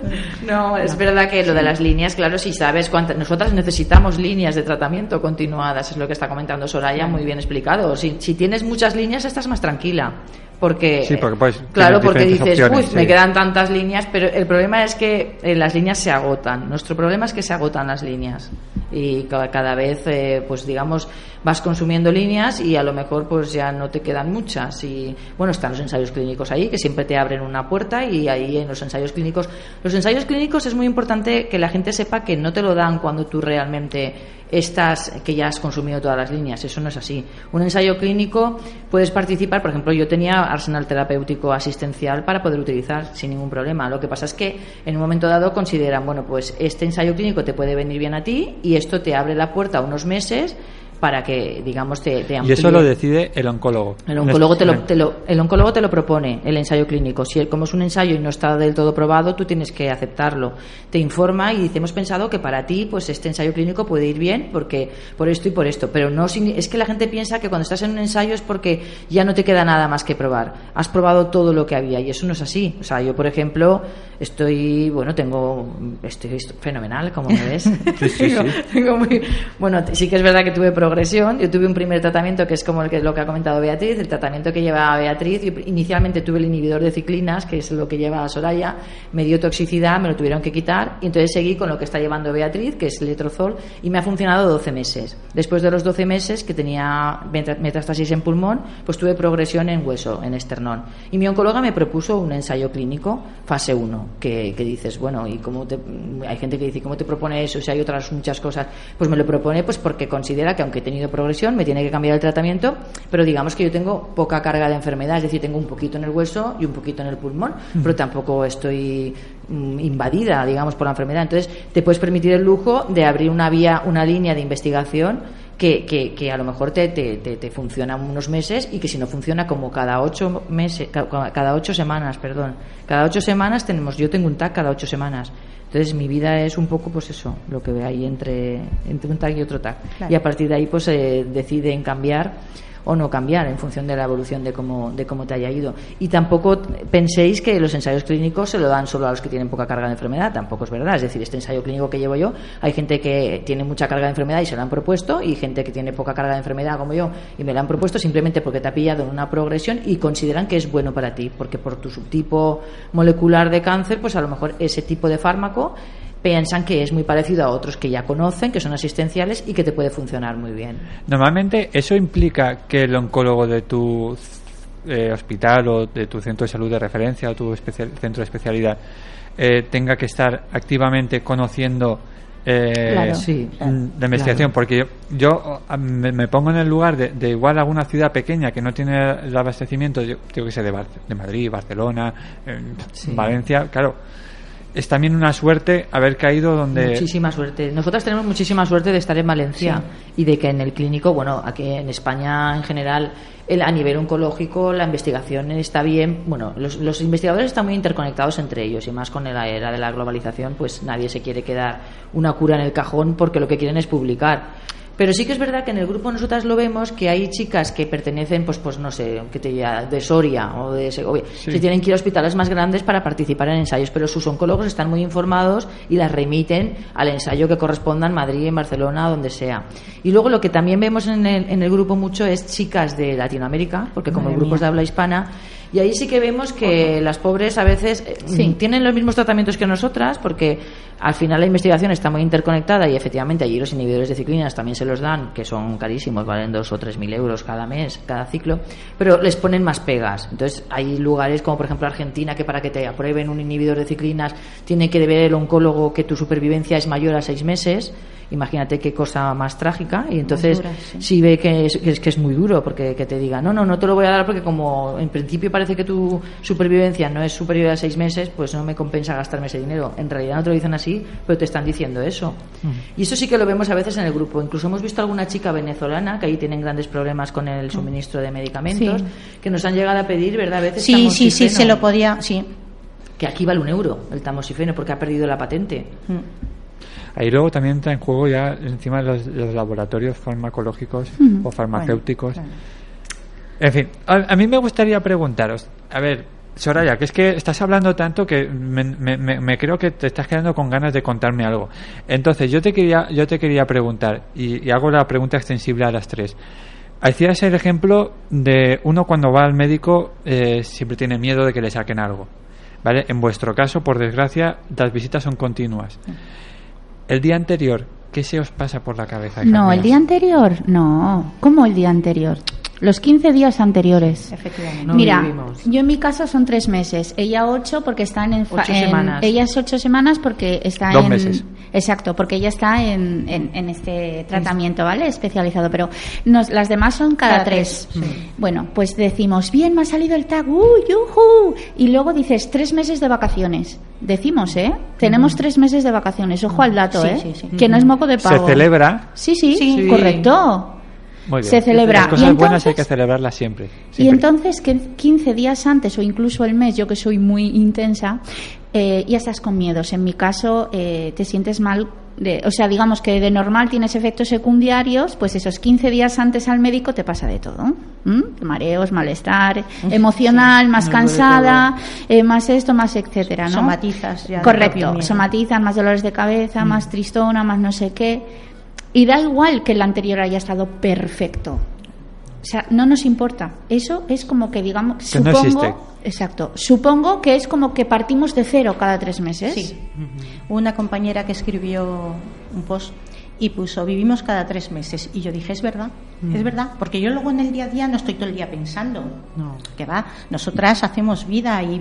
No, es verdad que lo de las líneas, claro, si sabes cuántas. Nosotras necesitamos líneas de tratamiento continuadas, es lo que está comentando Soraya, muy bien explicado. Si, si tienes muchas líneas, estás más tranquila. Porque, Sí, porque, pues, claro, porque dices, opciones, uy, me quedan tantas líneas, pero el problema es que eh, las líneas se agotan. Nuestro problema es que se agotan las líneas y ca- cada vez, eh, pues digamos, vas consumiendo líneas y a lo mejor pues ya no te quedan muchas. Y bueno, están los ensayos clínicos ahí que siempre te abren una puerta y ahí en los ensayos clínicos, los ensayos clínicos es muy importante que la gente sepa que no te lo dan cuando tú realmente estás que ya has consumido todas las líneas, eso no es así. Un ensayo clínico puedes participar, por ejemplo, yo tenía arsenal terapéutico asistencial para poder utilizar sin ningún problema. Lo que pasa es que en un momento dado consideran, bueno, pues este ensayo clínico te puede venir bien a ti y esto te abre la puerta unos meses para que, digamos, te, te Y amplíe. eso lo decide el oncólogo. El oncólogo, te lo, te lo- el oncólogo te lo propone, el ensayo clínico. Si él, como es un ensayo y no está del todo probado, tú tienes que aceptarlo. Te informa y dice, hemos pensado que para ti, pues este ensayo clínico puede ir bien porque por esto y por esto. Pero no es que la gente piensa que cuando estás en un ensayo es porque ya no te queda nada más que probar. Has probado todo lo que había y eso no es así. O sea, yo, por ejemplo, estoy, bueno, tengo, estoy fenomenal, como me ves. Sí, sí, sí. tengo muy- bueno, sí que es verdad que tuve progresión. Yo tuve un primer tratamiento que es como el que, lo que ha comentado Beatriz, el tratamiento que lleva Beatriz. Yo inicialmente tuve el inhibidor de ciclinas, que es lo que lleva Soraya. Me dio toxicidad, me lo tuvieron que quitar. Y entonces seguí con lo que está llevando Beatriz, que es letrozol, y me ha funcionado 12 meses. Después de los 12 meses que tenía metástasis en pulmón, pues tuve progresión en hueso, en esternón. Y mi oncóloga me propuso un ensayo clínico, fase 1, que, que dices, bueno, ¿y cómo te, hay gente que dice, ¿cómo te propone eso? Si hay otras muchas cosas. Pues me lo propone pues porque considera que aunque he tenido progresión, me tiene que cambiar el tratamiento, pero digamos que yo tengo poca carga de enfermedad, es decir, tengo un poquito en el hueso y un poquito en el pulmón, pero tampoco estoy mm, invadida, digamos, por la enfermedad. Entonces, te puedes permitir el lujo de abrir una vía, una línea de investigación que, que, que a lo mejor te, te, te, te funciona unos meses y que si no funciona como cada ocho meses, ca- ca- cada ocho semanas, perdón, cada ocho semanas tenemos, yo tengo un TAC cada ocho semanas. Entonces mi vida es un poco pues eso, lo que ve ahí entre, entre un TAC y otro. Claro. Y a partir de ahí pues eh, deciden cambiar o no cambiar en función de la evolución de cómo, de cómo te haya ido. Y tampoco penséis que los ensayos clínicos se lo dan solo a los que tienen poca carga de enfermedad, tampoco es verdad. Es decir, este ensayo clínico que llevo yo, hay gente que tiene mucha carga de enfermedad y se lo han propuesto, y gente que tiene poca carga de enfermedad como yo y me lo han propuesto simplemente porque te ha pillado en una progresión y consideran que es bueno para ti, porque por tu subtipo molecular de cáncer, pues a lo mejor ese tipo de fármaco piensan que es muy parecido a otros que ya conocen, que son asistenciales y que te puede funcionar muy bien. Normalmente eso implica que el oncólogo de tu eh, hospital o de tu centro de salud de referencia o tu especial- centro de especialidad eh, tenga que estar activamente conociendo eh, Claro. Sí, mm, la investigación, claro. porque yo, yo, me, me pongo en el lugar de, de igual alguna ciudad pequeña que no tiene el abastecimiento, yo tengo que ser de, Bar- de Madrid, Barcelona, eh, Sí. Valencia, claro. Es también una suerte haber caído donde... Muchísima suerte. Nosotras tenemos muchísima suerte de estar en Valencia y de que en el clínico, bueno, aquí en España en general, el, a nivel oncológico la investigación está bien. Bueno, los, los investigadores están muy interconectados entre ellos y más con la era de la globalización, pues nadie se quiere quedar una cura en el cajón porque lo que quieren es publicar. Pero sí que es verdad que en el grupo nosotras lo vemos que hay chicas que pertenecen, pues, pues no sé, que te diga, de Soria o de Segovia, Sí. que tienen que ir a hospitales más grandes para participar en ensayos, pero sus oncólogos están muy informados y las remiten al ensayo que corresponda en Madrid, en Barcelona, donde sea. Y luego lo que también vemos en el, en el grupo mucho es chicas de Latinoamérica, porque como Madre el grupo es de habla hispana, y ahí sí que vemos que las pobres a veces eh, Sí. tienen los mismos tratamientos que nosotras, porque al final la investigación está muy interconectada y efectivamente allí los inhibidores de ciclinas también se los dan, que son carísimos, valen dos o tres mil euros cada mes, cada ciclo, pero les ponen más pegas. Entonces hay lugares como por ejemplo Argentina que para que te aprueben un inhibidor de ciclinas tiene que ver el oncólogo que tu supervivencia es mayor a seis meses. Imagínate qué cosa más trágica. Y entonces, dura, sí. si ve que es, que es que es muy duro, porque que te diga, no, no, no te lo voy a dar porque como en principio parece que tu supervivencia no es superior a seis meses, pues no me compensa gastarme ese dinero. En realidad no te lo dicen así, pero te están diciendo eso. Y eso sí que lo vemos a veces en el grupo. Incluso hemos visto alguna chica venezolana que ahí tienen grandes problemas con el suministro de medicamentos, Sí. que nos han llegado a pedir, ¿verdad? A veces Sí, sí, sí, se lo podía, sí. Que aquí vale un euro el tamoxifeno porque ha perdido la patente. Ahí luego también entra en juego ya encima los, los laboratorios farmacológicos o farmacéuticos. Bueno, En fin, a, a mí me gustaría preguntaros, a ver, Soraya, que es que estás hablando tanto que me, me- me- me creo que te estás quedando con ganas de contarme algo. Entonces, yo te quería, yo te quería preguntar, y, y hago la pregunta extensible a las tres. Hacías el ejemplo de uno cuando va al médico eh, siempre tiene miedo de que le saquen algo. ¿Vale? En vuestro caso, por desgracia, las visitas son continuas. El día anterior, ¿qué se os pasa por la cabeza? No, el día anterior, no. ¿Cómo el día anterior? Los 15 días anteriores. Efectivamente. No Mira, vivimos. yo en mi caso son tres meses. Ella ocho porque está en, Ocho en- semanas. Ella es ocho semanas porque está Dos en. meses. Exacto, porque ella está en, en- en este tratamiento, ¿vale? Especializado. Pero nos, las demás son cada, Cada tres. tres, sí. Bueno, pues decimos, bien, me ha salido el tag, ¡uh, yujú! Y luego dices, tres meses de vacaciones. Decimos, ¿eh? Tenemos tres meses de vacaciones. Ojo al dato, Sí, ¿eh? sí, sí. Que no es moco de Se pavo. celebra. Sí, sí, Sí. correcto. Muy bien. Se celebra. Las Y cosas buenas hay entonces- que celebrarlas siempre. Y entonces, que 15 días antes o incluso el mes, yo que soy muy intensa, eh, ya estás con miedos. En mi caso, eh, te sientes mal. de- o sea, digamos que de normal tienes efectos secundarios, pues esos 15 días antes al médico te pasa de todo. Mareos, malestar emocional, más cansada, eh, más esto, más etcétera, ¿no? Somatizas ya Correcto, miedo. somatizan más dolores de cabeza, Mm. más tristona, más no sé qué. Y da igual que el anterior haya estado perfecto. O sea, no nos importa. Eso es como que digamos, Que no supongo, existe. exacto. Supongo que es como que partimos de cero cada tres meses. Sí. Una compañera que escribió un post y puso vivimos cada tres meses y yo dije es verdad es verdad porque yo luego en el día a día no estoy todo el día pensando No. que va nosotras hacemos vida y,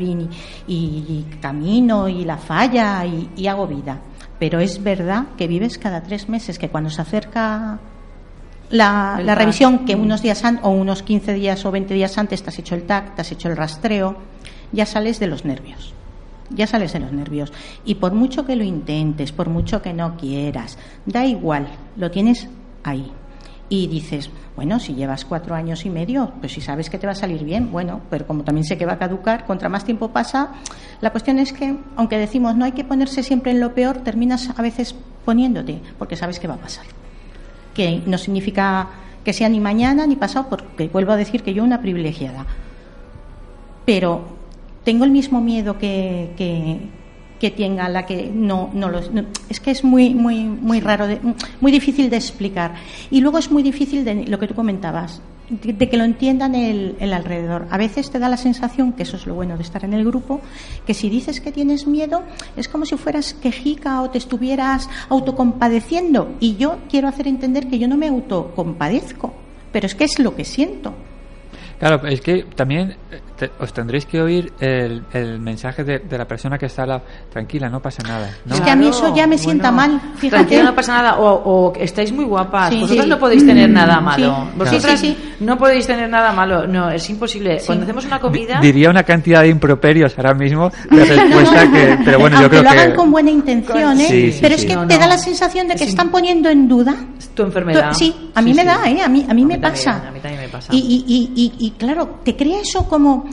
y, y camino y la falla y, y hago vida pero es verdad que vives cada tres meses que cuando se acerca la, revisión que unos días antes o unos 15 días o 20 días antes te has hecho el TAC, te has hecho el rastreo, ya sales de los nervios. Ya sales de los nervios. Y por mucho que lo intentes, por mucho que no quieras, da igual, lo tienes ahí. Y dices, bueno, si llevas cuatro años y medio, pues si sabes que te va a salir bien, bueno, pero como también sé que va a caducar, contra más tiempo pasa, la cuestión es que, aunque decimos no hay que ponerse siempre en lo peor, terminas a veces poniéndote, porque sabes que va a pasar. Que no significa que sea ni mañana ni pasado, porque vuelvo a decir que yo una privilegiada. Pero tengo el mismo miedo que, que, que tenga la que no, no lo no- es que es muy muy muy raro de- muy difícil de explicar. Y luego es muy difícil de lo que tú comentabas de, de que lo entiendan el, el alrededor. A veces te da la sensación que eso es lo bueno de estar en el grupo que si dices que tienes miedo es como si fueras quejica o te estuvieras autocompadeciendo. Y yo quiero hacer entender que yo no me autocompadezco pero es que es lo que siento. Claro, es que también eh, te- os tendréis que oír el, el mensaje de, de la persona que está lado. Tranquila, no pasa nada. ¿no? Es que a mí eso ya me sienta mal, fíjate. Tranquila, no pasa nada. O, o estáis muy guapas. Sí, Vosotras sí. no podéis tener nada malo. sí. Vosotras Sí, sí, no podéis tener nada malo. No, es imposible. Cuando hacemos una comida. Diría una cantidad de improperios ahora mismo de respuesta No, que. Pero bueno, yo creo lo que. hagan con buena intención, ¿eh? Sí, sí, pero sí. es que No, te no. da la sensación de que están poniendo en duda tu enfermedad. Sí, a mí Sí, me sí. da, ¿eh? A mí, a mí me también, pasa. a mí también me pasa. Y, y, y, y- y, claro, te crea eso como,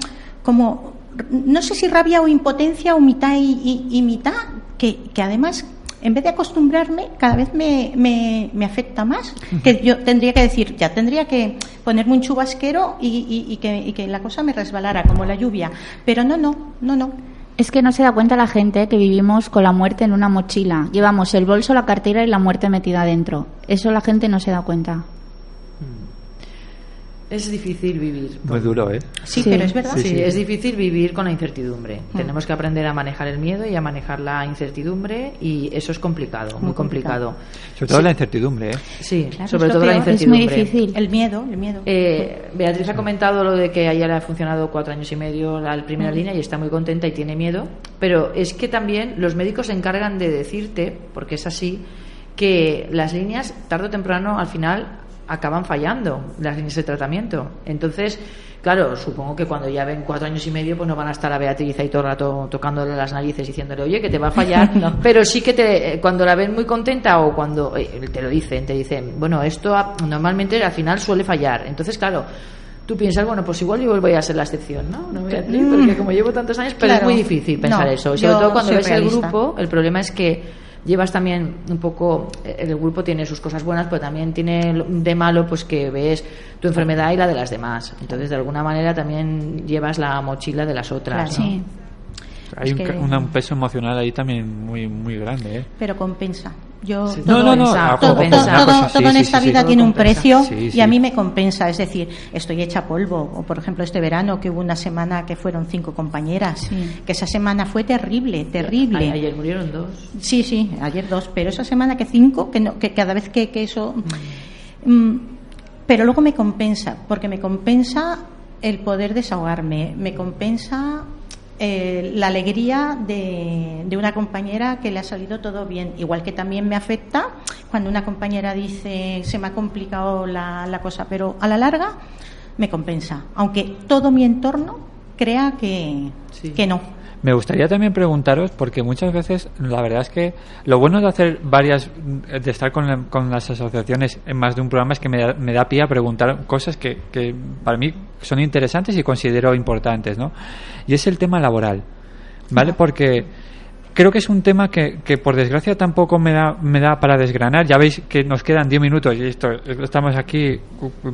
como, no sé si rabia o impotencia o mitad y, y- y mitad, que, que además, en vez de acostumbrarme, cada vez me, me, me afecta más. Que yo tendría que decir, ya tendría que ponerme un chubasquero y, y- y que, y que la cosa me resbalara como la lluvia. Pero no, no, no, no. Es que no se da cuenta la gente que vivimos con la muerte en una mochila. Llevamos el bolso, la cartera y la muerte metida dentro. Eso la gente no se da cuenta. Es difícil vivir. Muy duro, ¿eh? Sí, pero es verdad. Sí, es difícil vivir con la incertidumbre. Mm. Tenemos que aprender a manejar el miedo y a manejar la incertidumbre y eso es complicado, muy, Muy complicado. complicado. Sobre todo Sí. la incertidumbre, ¿eh? Sí, Claro, sobre todo la peor. Es muy incertidumbre. difícil. El miedo, el miedo. Eh, Beatriz ha comentado lo de que a ella le ha funcionado cuatro años y medio la primera Mm. línea y está muy contenta y tiene miedo, pero es que también los médicos se encargan de decirte, porque es así, que las líneas tarde o temprano al final acaban fallando, las líneas de tratamiento. Entonces, claro, supongo que cuando ya ven cuatro años y medio, pues no van a estar a Beatriz ahí todo el rato tocándole las narices diciéndole, oye, que te va a fallar, No. pero sí que te, eh, cuando la ven muy contenta o cuando eh, te lo dicen, te dicen, bueno, esto a- normalmente al final suele fallar. Entonces, claro, tú piensas, bueno, pues igual yo voy a ser la excepción, ¿no? No Beatriz, Mm. porque como llevo tantos años, pero Claro. es muy difícil pensar No, eso. Sobre todo cuando ves realista. el grupo, el problema es que llevas también un poco, eh, el grupo tiene sus cosas buenas, pero también tiene lo- de malo pues que ves tu enfermedad y la de las demás. Entonces, de alguna manera también llevas la mochila de las otras. Claro. ¿no? Sí. Hay Es un, que- ca- una- un peso emocional ahí también muy muy grande, ¿eh? pero compensa. Yo Sí. No, no, no, compensa, a- todo, todo- todo en esta sí, vida sí. tiene un Todo precio y a mí me compensa. Es decir, estoy hecha polvo. O por ejemplo este verano que hubo una semana que fueron cinco compañeras. Sí. Que esa semana fue terrible, terrible. Ayer murieron dos. Sí, sí, ayer dos, pero esa semana que cinco, que, no, que cada vez que, que eso... Mm, pero luego me compensa, porque me compensa el poder desahogarme, me compensa eh, la alegría de, de una compañera que le ha salido todo bien, igual que también me afecta cuando una compañera dice se me ha complicado la, la cosa, pero a la larga me compensa, aunque todo mi entorno crea que, Sí. que no. Me gustaría también preguntaros, porque muchas veces la verdad es que lo bueno de hacer varias, de estar con, la- con las asociaciones en más de un programa es que me da, me da pie a preguntar cosas que, que para mí son interesantes y considero importantes, ¿no? Y es el tema laboral, ¿vale? Porque creo que es un tema que, que por desgracia tampoco me da, me da para desgranar. Ya veis que nos quedan 10 minutos y esto, estamos aquí,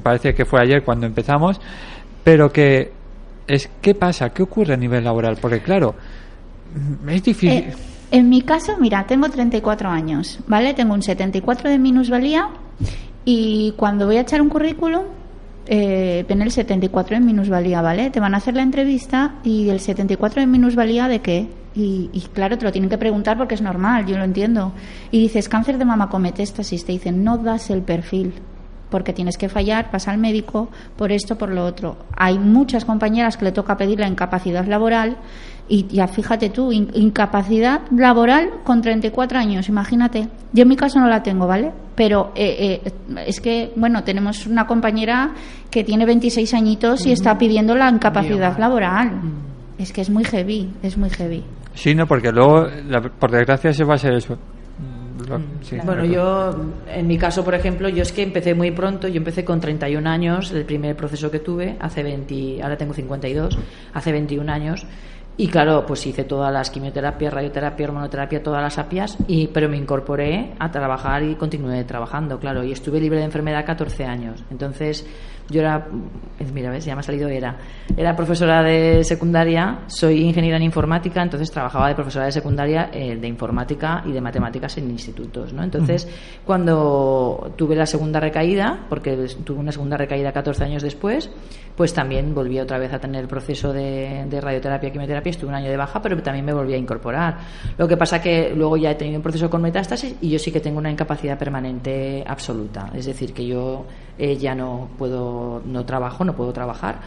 parece que fue ayer cuando empezamos, pero que es qué pasa, qué ocurre a nivel laboral, porque claro, es difícil. Eh, en mi caso, mira, tengo 34 años, ¿vale? Tengo un 74 de minusvalía y cuando voy a echar un currículum, eh, ven el 74 de minusvalía, ¿vale? Te van a hacer la entrevista y el 74 de minusvalía de qué? Y, y claro, te lo tienen que preguntar porque es normal, yo lo entiendo. Y dices, cáncer de mama con metástasis, te dicen, no das el perfil porque tienes que fallar, pasa al médico por esto, por lo otro. Hay muchas compañeras que le toca pedir la incapacidad laboral y ya fíjate tú, in- incapacidad laboral con 34 años, imagínate. Yo en mi caso no la tengo, ¿vale? Pero eh, eh, es que, bueno, tenemos una compañera que tiene 26 añitos y está pidiendo la incapacidad laboral. Es que es muy heavy, es muy heavy. Sí, no, porque luego, la- por desgracia, se va a ser eso. Mm, sí, bueno, yo, en mi caso, por ejemplo, yo es que empecé muy pronto, yo empecé con 31 años, el primer proceso que tuve, hace 20, ahora tengo 52, hace 21 años, y claro, pues hice todas las quimioterapias, radioterapia, hormonoterapia, todas las apias, y, pero me incorporé a trabajar y continué trabajando, claro, y estuve libre de enfermedad 14 años. Entonces, yo era, mira, ves, ya me ha salido era, era profesora de secundaria, soy ingeniera en informática, entonces trabajaba de profesora de secundaria eh, de informática y de matemáticas en institutos, ¿no? Entonces, cuando tuve la segunda recaída, porque tuve una segunda recaída 14 años después, pues también volví otra vez a tener el proceso de, de radioterapia, quimioterapia, estuve un año de baja, pero también me volví a incorporar. Lo que pasa que luego ya he tenido un proceso con metástasis y yo sí que tengo una incapacidad permanente absoluta, es decir, que yo eh, ya no puedo, no trabajo, no puedo trabajar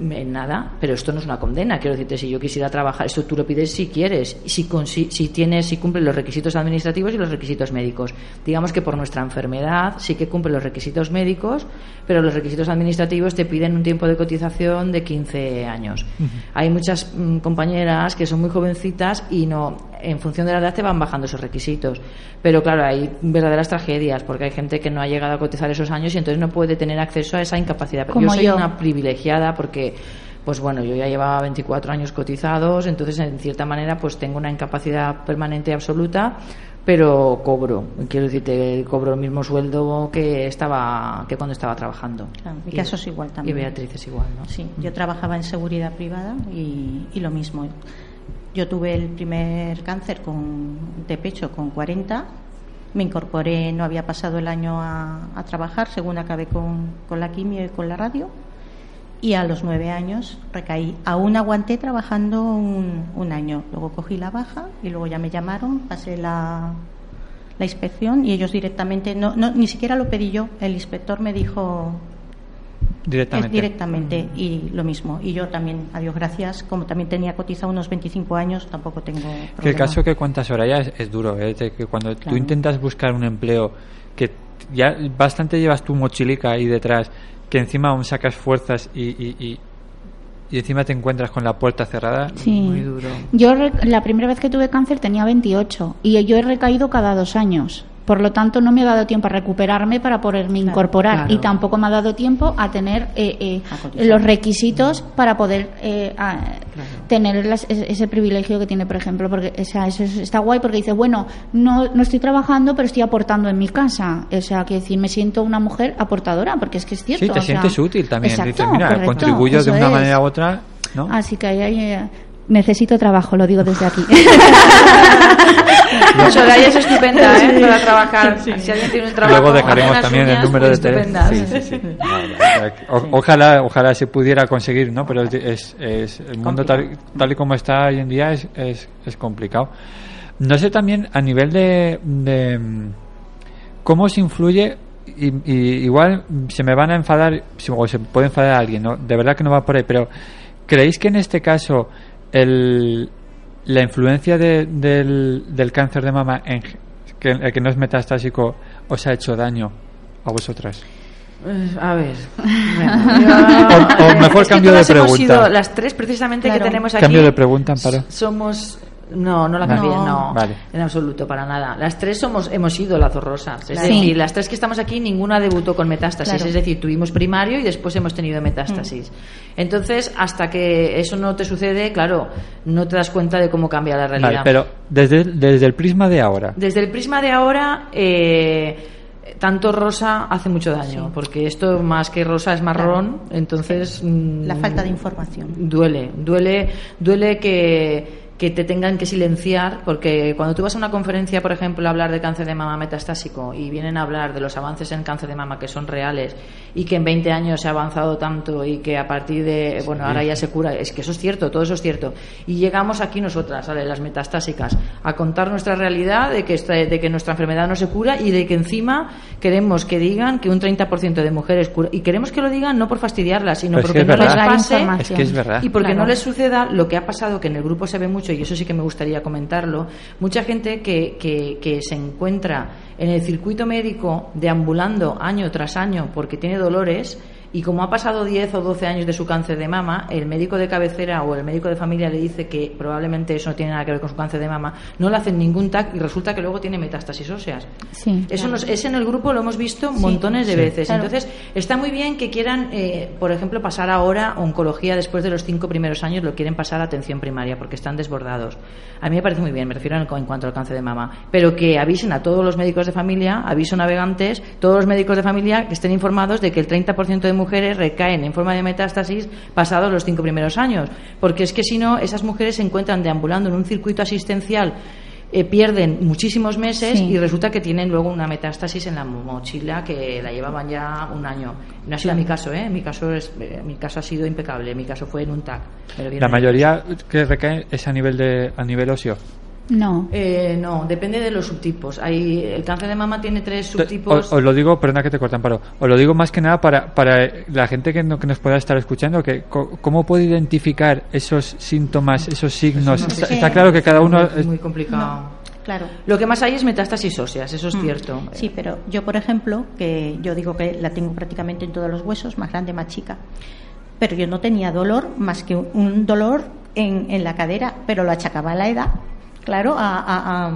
en nada, pero esto no es una condena. Quiero decirte, si yo quisiera trabajar, esto tú lo pides si quieres, si, con- si, si tienes, si cumple los requisitos administrativos y los requisitos médicos. Digamos que por nuestra enfermedad sí que cumple los requisitos médicos, pero los requisitos administrativos te piden un tiempo de cotización de 15 años. Hay muchas mm, compañeras que son muy jovencitas y no, en función de la edad te van bajando esos requisitos. Pero claro, hay verdaderas tragedias porque hay gente que no ha llegado a cotizar esos años y entonces no puede tener acceso a esa incapacidad. Como yo soy yo. una privilegiada porque pues bueno, yo ya llevaba 24 años cotizados, entonces en cierta manera pues tengo una incapacidad permanente absoluta, pero cobro, quiero decirte, cobro el mismo sueldo que estaba que cuando estaba trabajando. Claro, mi Y- es igual también. Y Beatriz es igual, ¿no? Sí, yo trabajaba en seguridad privada y, y lo mismo. Yo tuve el primer cáncer con, de pecho con 40. Me incorporé, no había pasado el año a, a trabajar, según acabé con, con la quimio y con la radio. Y a los nueve años recaí. Aún aguanté trabajando un, un año. Luego cogí la baja y luego ya me llamaron, pasé la, la inspección y ellos directamente, no, no, ni siquiera lo pedí yo. El inspector me dijo, Directamente. es directamente y lo mismo. Y yo también, a Dios gracias, como también tenía cotizado unos 25 años, tampoco tengo problema. Que el caso que cuentas ahora ya es, es duro, ¿eh? Que cuando tú Claro. intentas buscar un empleo que ya bastante llevas tu mochilica ahí detrás, que encima aún sacas fuerzas y, y, y, y encima te encuentras con la puerta cerrada, Sí. muy duro. Yo la primera vez que tuve cáncer tenía 28 y yo he recaído cada dos años. Por lo tanto, no me ha dado tiempo a recuperarme para poderme Claro, incorporar claro. y tampoco me ha dado tiempo a tener eh, eh, los requisitos para poder eh, a- tener las- ese, privilegio que tiene, por ejemplo, porque o sea, eso es- está guay porque dice, bueno, no, no estoy trabajando, pero estoy aportando en mi casa. O sea, que decir, me siento una mujer aportadora, porque es que es cierto. Sí, te sea, sientes útil también. Exacto, Dices, mira, correcto, de una es. manera u otra, ¿no? Así que ahí, ahí, eh, necesito trabajo, lo digo desde aquí. Soraya es estupenda, ¿eh? Para trabajar. Si alguien tiene un trabajo, Luego dejaremos también el número de pues teléfono. Sí. Vale, ojalá, ojalá se pudiera conseguir, ¿no? Pero es, es- el mundo tal, tal y como está hoy en día es, es, es complicado. No sé también a nivel de, de, cómo se influye y, y igual se me van a enfadar o se puede enfadar a alguien, ¿no? De verdad que no va por ahí, pero ¿creéis que en este caso el, la influencia de- del, del cáncer de mama, en, que, el que no es metastásico, os ha hecho daño a vosotras? Eh, A ver. O- o mejor Es que cambio de todas hemos pregunta. sido, las tres precisamente Claro. que tenemos aquí. Cambio de pregunta, Amparo. Somos. No, no la cambié, no. Vale. En absoluto, para nada. Las tres somos, hemos sido lazos rosas. Es Claro. decir, Sí. las tres que estamos aquí, ninguna debutó con metástasis. Claro. Es decir, tuvimos primario y después hemos tenido metástasis. Entonces, hasta que eso no te sucede, claro, no te das cuenta de cómo cambia la realidad. Vale, pero desde, desde el prisma de ahora, Desde el prisma de ahora, eh, tanto rosa hace mucho daño, Sí. porque esto más que rosa es marrón, entonces... mm, La falta de información. Duele, duele, duele que, que te tengan que silenciar, porque cuando tú vas a una conferencia, por ejemplo, a hablar de cáncer de mama metastásico y vienen a hablar de los avances en cáncer de mama que son reales y que en 20 años se ha avanzado tanto y que a partir de, bueno, ahora ya se cura, es que eso es cierto, todo eso es cierto. Y llegamos aquí nosotras, ¿vale? las metastásicas, a contar nuestra realidad de que, esta- de que nuestra enfermedad no se cura y de que encima queremos que digan que un 30% de mujeres cura. Y queremos que lo digan no por fastidiarlas, sino Pero es porque no les verdad. Pase información. es que es verdad. y porque Claro. no les suceda lo que ha pasado, que en el grupo se ve mucho, y eso sí que me gustaría comentarlo, mucha gente que, que, que se encuentra en el circuito médico deambulando año tras año porque tiene dolores, y como ha pasado 10 o 12 años de su cáncer de mama, el médico de cabecera o el médico de familia le dice que probablemente eso no tiene nada que ver con su cáncer de mama, no le hacen ningún TAC y resulta que luego tiene metástasis óseas. Sí. Eso nos, ese en el grupo lo hemos visto montones de Sí. veces. Claro. Entonces, está muy bien que quieran, eh, por ejemplo, pasar ahora oncología después de los cinco primeros años, lo quieren pasar a atención primaria porque están desbordados. A mí me parece muy bien, me refiero en, en cuanto al cáncer de mama. Pero que avisen a todos los médicos de familia, aviso navegantes, todos los médicos de familia que estén informados de que el 30% de mujeres recaen en forma de metástasis pasados los cinco primeros años. Porque es que si no, esas mujeres se encuentran deambulando en un circuito asistencial eh, pierden muchísimos meses Sí. y resulta que tienen luego una metástasis en la mo- mochila que la llevaban ya un año. No ha sido mi caso, ¿eh? Mi caso, es, eh, mi caso ha sido impecable. Mi caso fue en un TAC. La mayoría que recae es a nivel de a nivel óseo. No. Eh, no, depende de los subtipos. Hay, el cáncer de mama tiene tres subtipos. Os, os lo digo, perdona que te cortan, pero os lo digo más que nada para, para la gente que, no- que nos pueda estar escuchando, que co- cómo puede identificar esos síntomas, esos signos. no sé. Está, está claro que cada uno es muy complicado. Claro. Lo que más hay es metástasis óseas, eso es Mm. cierto. Sí, pero yo, por ejemplo, que yo digo que la tengo prácticamente en todos los huesos, más grande, más chica. Pero yo no tenía dolor más que un- un dolor en, en la cadera, pero lo achacaba a la edad. Claro, a, a-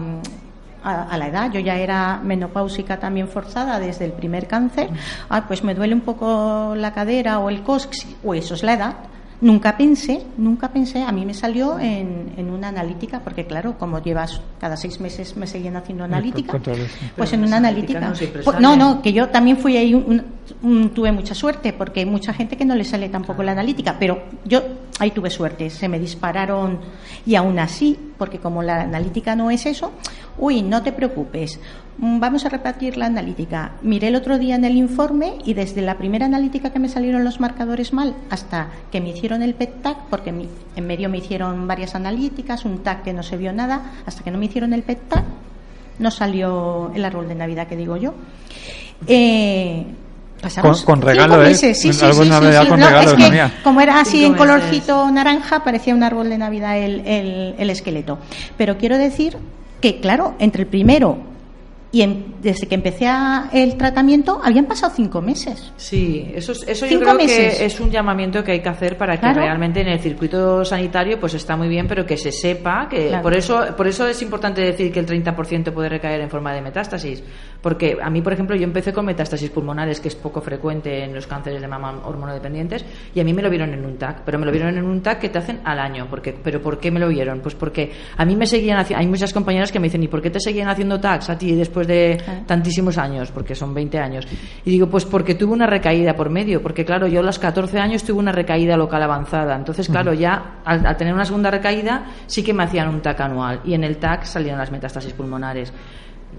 a- a- la edad. Yo ya era menopáusica también forzada desde el primer cáncer. Ah, pues me duele un poco la cadera o el cox, o eso es la edad. Nunca pensé, nunca pensé, a mí me salió en, en una analítica, porque claro, como llevas cada seis meses me seguían haciendo analítica, controles, sí. pues en una analítica. no Pues, no, no, que yo también fui ahí, un- un- tuve mucha suerte, porque hay mucha gente que no le sale tampoco la analítica, pero yo ahí tuve suerte, se me dispararon y aún así, porque como la analítica no es eso, uy, no te preocupes, vamos a repartir la analítica. Miré el otro día en el informe y desde la primera analítica que me salieron los marcadores mal hasta que me hicieron el PET-TAC, porque mi- en medio me hicieron varias analíticas, un TAC que no se vio nada, hasta que no me hicieron el PET-TAC, no salió el árbol de Navidad que digo yo. Eh, pasamos Con- con regalo, cinco ¿eh? meses. Sí, sí, Navidad con No, regalo, es que como era así en meses. colorcito naranja, parecía un árbol de Navidad el, el- el esqueleto. Pero quiero decir que, claro, entre el primero y en- desde que empecé a- el tratamiento habían pasado cinco meses. Sí, eso, es- eso yo creo meses. que es un llamamiento que hay que hacer para que Claro. realmente en el circuito sanitario pues está muy bien, pero que se sepa que Claro. por eso por eso es importante decir que el 30% puede recaer en forma de metástasis, porque a mí por ejemplo yo empecé con metástasis pulmonares que es poco frecuente en los cánceres de mama hormonodependientes y a mí me lo vieron en un TAC, pero me lo vieron en un TAC que te hacen al año, porque pero ¿por qué me lo vieron? Pues porque a mí me seguían haciendo hay muchas compañeras que me dicen, "¿Y por qué te seguían haciendo TACs a ti después de tantísimos años, porque son 20 años. Y digo, pues porque tuve una recaída por medio, porque claro, yo a los 14 años tuve una recaída local avanzada. Entonces, claro, ya al, al tener una segunda recaída, sí que me hacían un TAC anual. Y en el TAC salieron las metástasis pulmonares.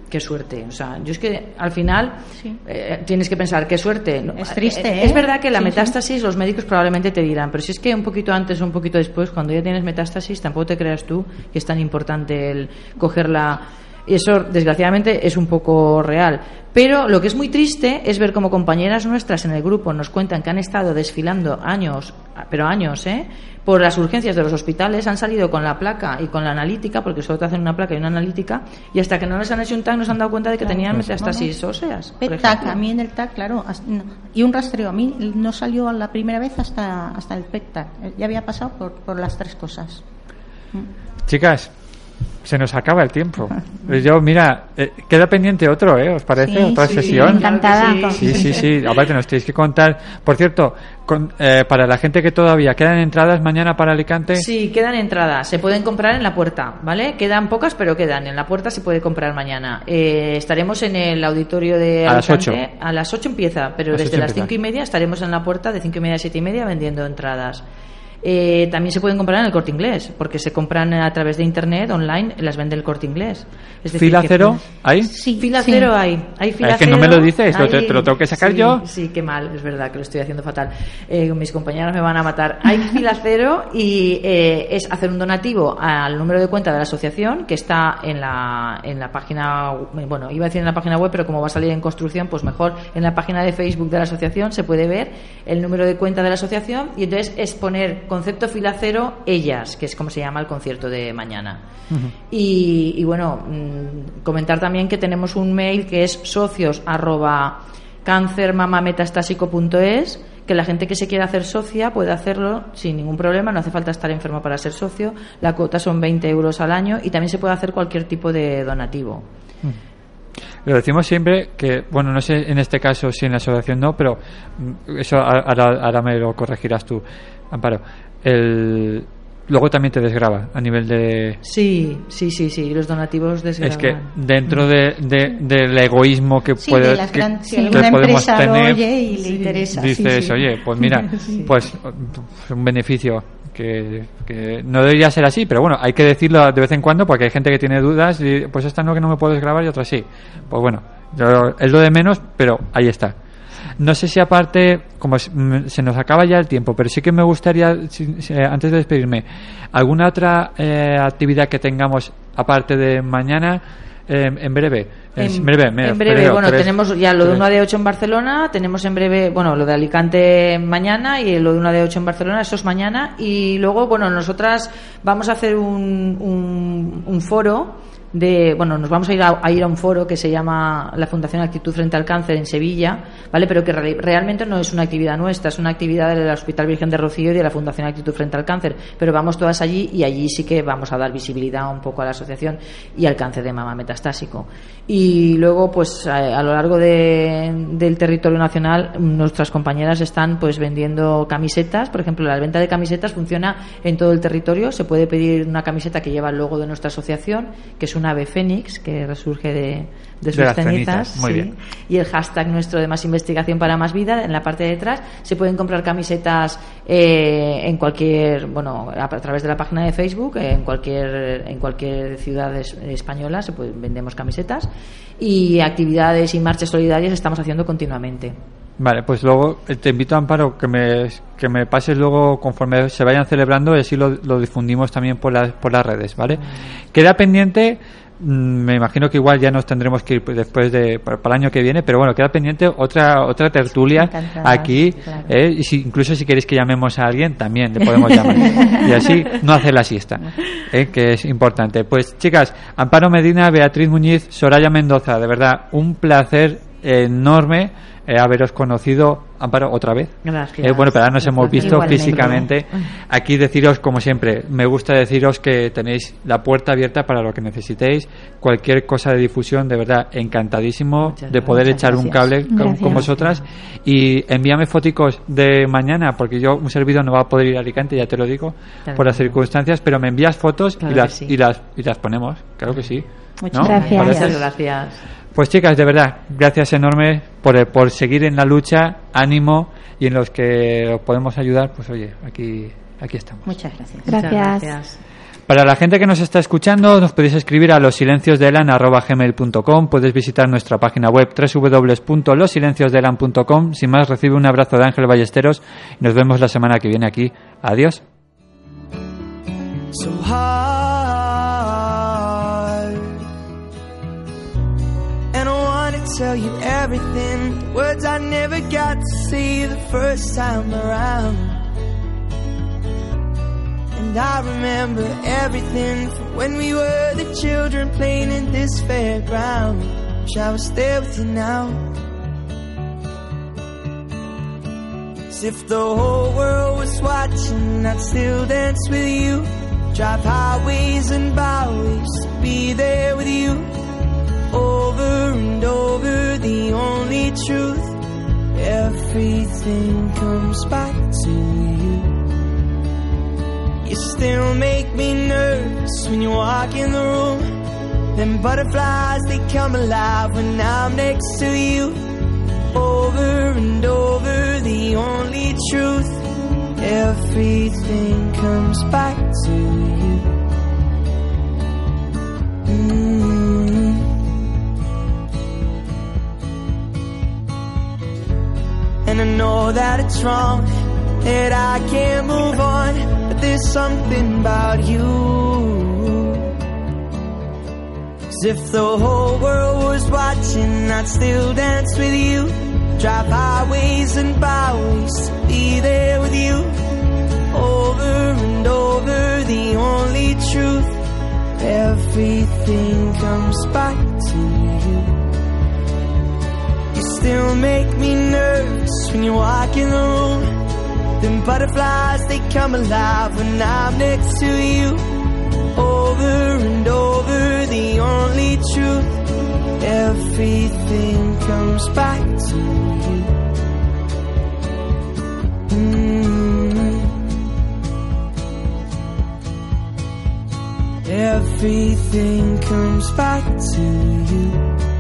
Qué suerte. O sea, yo es que al final Sí. eh, tienes que pensar, qué suerte. Es triste, eh, ¿eh? Es verdad que la Sí, sí. metástasis los médicos probablemente te dirán, pero si es que un poquito antes o un poquito después, cuando ya tienes metástasis, tampoco te creas tú que es tan importante el cogerla. Y eso, desgraciadamente, es un poco real. Pero lo que es muy triste es ver como compañeras nuestras en el grupo nos cuentan que han estado desfilando años, pero años, ¿eh? Por las urgencias de los hospitales, han salido con la placa y con la analítica, porque solo te hacen una placa y una analítica, y hasta que no les han hecho un TAC no se han dado cuenta de que tenían Pues, metástasis óseas. a mí en el TAC, claro, y un rastreo. A mí no salió la primera vez hasta, hasta el PET-TAC. Ya había pasado por, por las tres cosas. Chicas, se nos acaba el tiempo. Yo, mira, eh, queda pendiente otro, ¿eh? ¿Os parece? Sí, Otra sí, sesión. Encantada. Sí, sí, sí. Aparte, nos tenéis que contar. Por cierto, con- eh, para la gente que todavía quedan entradas mañana para Alicante. Sí, quedan entradas. Se pueden comprar en la puerta, ¿vale? Quedan pocas, pero quedan. En la puerta se puede comprar mañana. Eh, estaremos en el auditorio de A las Alicante. ocho. A las 8 empieza, pero las desde las empieza. 5 y media estaremos en la puerta de 5 y media a 7 y media vendiendo entradas. Eh, también se pueden comprar en el corte inglés, porque se compran a través de internet, online, las vende el corte inglés. Es decir, ¿Fila que- cero? ¿Hay? Sí, Fila sí. cero hay. hay fila Es que no me lo dices, te- hay- te lo tengo que sacar sí, yo. Sí, qué mal, es verdad que lo estoy haciendo fatal. Eh, mis compañeras me van a matar. Hay fila cero y eh, es hacer un donativo al número de cuenta de la asociación que está en la, en la página, bueno, iba a decir en la página web, pero como va a salir en construcción, pues mejor en la página de Facebook de la asociación se puede ver el número de cuenta de la asociación y entonces es poner concepto fila cero ellas, que es como se llama el concierto de mañana. y, y bueno, mm, comentar también que tenemos un mail que es socios arroba cancermamametastásico.es que la gente que se quiera hacer socia puede hacerlo sin ningún problema, no hace falta estar enfermo para ser socio, la cuota son 20 euros al año y también se puede hacer cualquier tipo de donativo. Lo decimos siempre que, bueno, no sé en este caso si en la asociación no, pero mm, eso ahora, ahora me lo corregirás tú, Amparo. El, luego también te desgraba a nivel de... Sí, sí, sí, sí, los donativos desgravan. Es que dentro de, de- del egoísmo que Sí, puede de que, gran- si que alguna podemos empresa lo tener, oye y le interesa. sí, dices, sí. oye, pues mira, Sí. pues un beneficio que, que no debería ser así, pero bueno, hay que decirlo de vez en cuando porque hay gente que tiene dudas y pues esta no que no me puedes grabar y otra sí. Pues bueno, yo- es lo de menos, pero ahí está. No sé si aparte, como mm, se nos acaba ya el tiempo, pero sí que me gustaría, eh, antes de despedirme, alguna otra eh, actividad que tengamos aparte de mañana, eh, en breve. En, breve, me- en breve, creo, bueno, tres- tenemos ya lo de tres. 1 de 8 en Barcelona, tenemos en breve, bueno, lo de Alicante mañana y lo de 1 de 8 en Barcelona, eso es mañana. Y luego, bueno, nosotras vamos a hacer un, un, un foro de, bueno, nos vamos a ir a, ir a un foro que se llama la Fundación Actitud Frente al Cáncer en Sevilla, ¿vale? Pero que re- realmente no es una actividad nuestra, es una actividad del Hospital Virgen de Rocío y de la Fundación Actitud Frente al Cáncer. Pero vamos todas allí y allí sí que vamos a dar visibilidad un poco a la asociación y al cáncer de mama metastásico. Y luego, pues a, lo largo de- del territorio nacional, nuestras compañeras están pues vendiendo camisetas. Por ejemplo, la venta de camisetas funciona en todo el territorio. Se puede pedir una camiseta que lleva el logo de nuestra asociación, que es un ave fénix que resurge de, de sus cenizas. cenizas, muy sí. bien. Y el hashtag nuestro de más investigación para más vida, en la parte de detrás, se pueden comprar camisetas eh, en cualquier, bueno, a, a través de la página de Facebook, en cualquier, en cualquier ciudad es- española se pueden, vendemos camisetas y actividades y marchas solidarias estamos haciendo continuamente. Vale, pues luego eh, te invito, Amparo, que me, que me pases luego conforme se vayan celebrando y así lo, lo difundimos también por las, por las redes, ¿vale? Queda pendiente, mm, me imagino que igual ya nos tendremos que ir pues, después de, para, para el año que viene, pero bueno, queda pendiente otra otra tertulia aquí, claro. ¿eh? y si, incluso si queréis que llamemos a alguien, también le podemos llamar. y así no hacer la siesta, ¿eh? que es importante. Pues chicas, Amparo Medina, Beatriz Muñiz, Soraya Mendoza, de verdad, un placer enorme eh, haberos conocido, Amparo, otra vez. Gracias. Eh, bueno, pero ahora nos hemos visto Igualmente. físicamente. Aquí deciros, como siempre, me gusta deciros que tenéis la puerta abierta para lo que necesitéis. Cualquier cosa de difusión, de verdad, encantadísimo de poder muchas echar un gracias. cable con, Gracias. con vosotras. Y envíame foticos de mañana, porque yo, un servidor no va a poder ir a Alicante, ya te lo digo, Claro por las circunstancias, pero me envías fotos Claro y, las, sí. y, las, y las ponemos. Claro que sí. Muchas ¿No? gracias. Muchas gracias. Pues chicas, de verdad, gracias enormes por, por seguir en la lucha, ánimo y en los que os podemos ayudar, pues oye, aquí, aquí estamos. Muchas gracias. Gracias. Muchas gracias. Para la gente que nos está escuchando, nos podéis escribir a losilenciosdelan.gmail.com Puedes visitar nuestra página web www.losilenciosdelan.com Sin más, recibe un abrazo de Ángel Ballesteros y nos vemos la semana que viene aquí. Adiós. so tell you everything, words I never got to say the first time around. And I remember everything from when we were the children playing in this fairground. Wish I was there with you now. As if the whole world was watching, I'd still dance with you. Drive highways and byways to be there with you. Over and over, the only truth. Everything comes back to you. You still make me nervous when you walk in the room. Them butterflies, they come alive when I'm next to you. Over and over, the only truth. Everything comes back to you. Mm. And I know that it's wrong, that I can't move on, but there's something about you. As if the whole world was watching, I'd still dance with you. Drive highways and byways to be there with you. Over and over, the only truth. Everything comes back to you. Still make me nervous when you walk in the room. Them butterflies, they come alive when I'm next to you. Over and over, the only truth. Everything comes back to you. Mm. Everything comes back to you.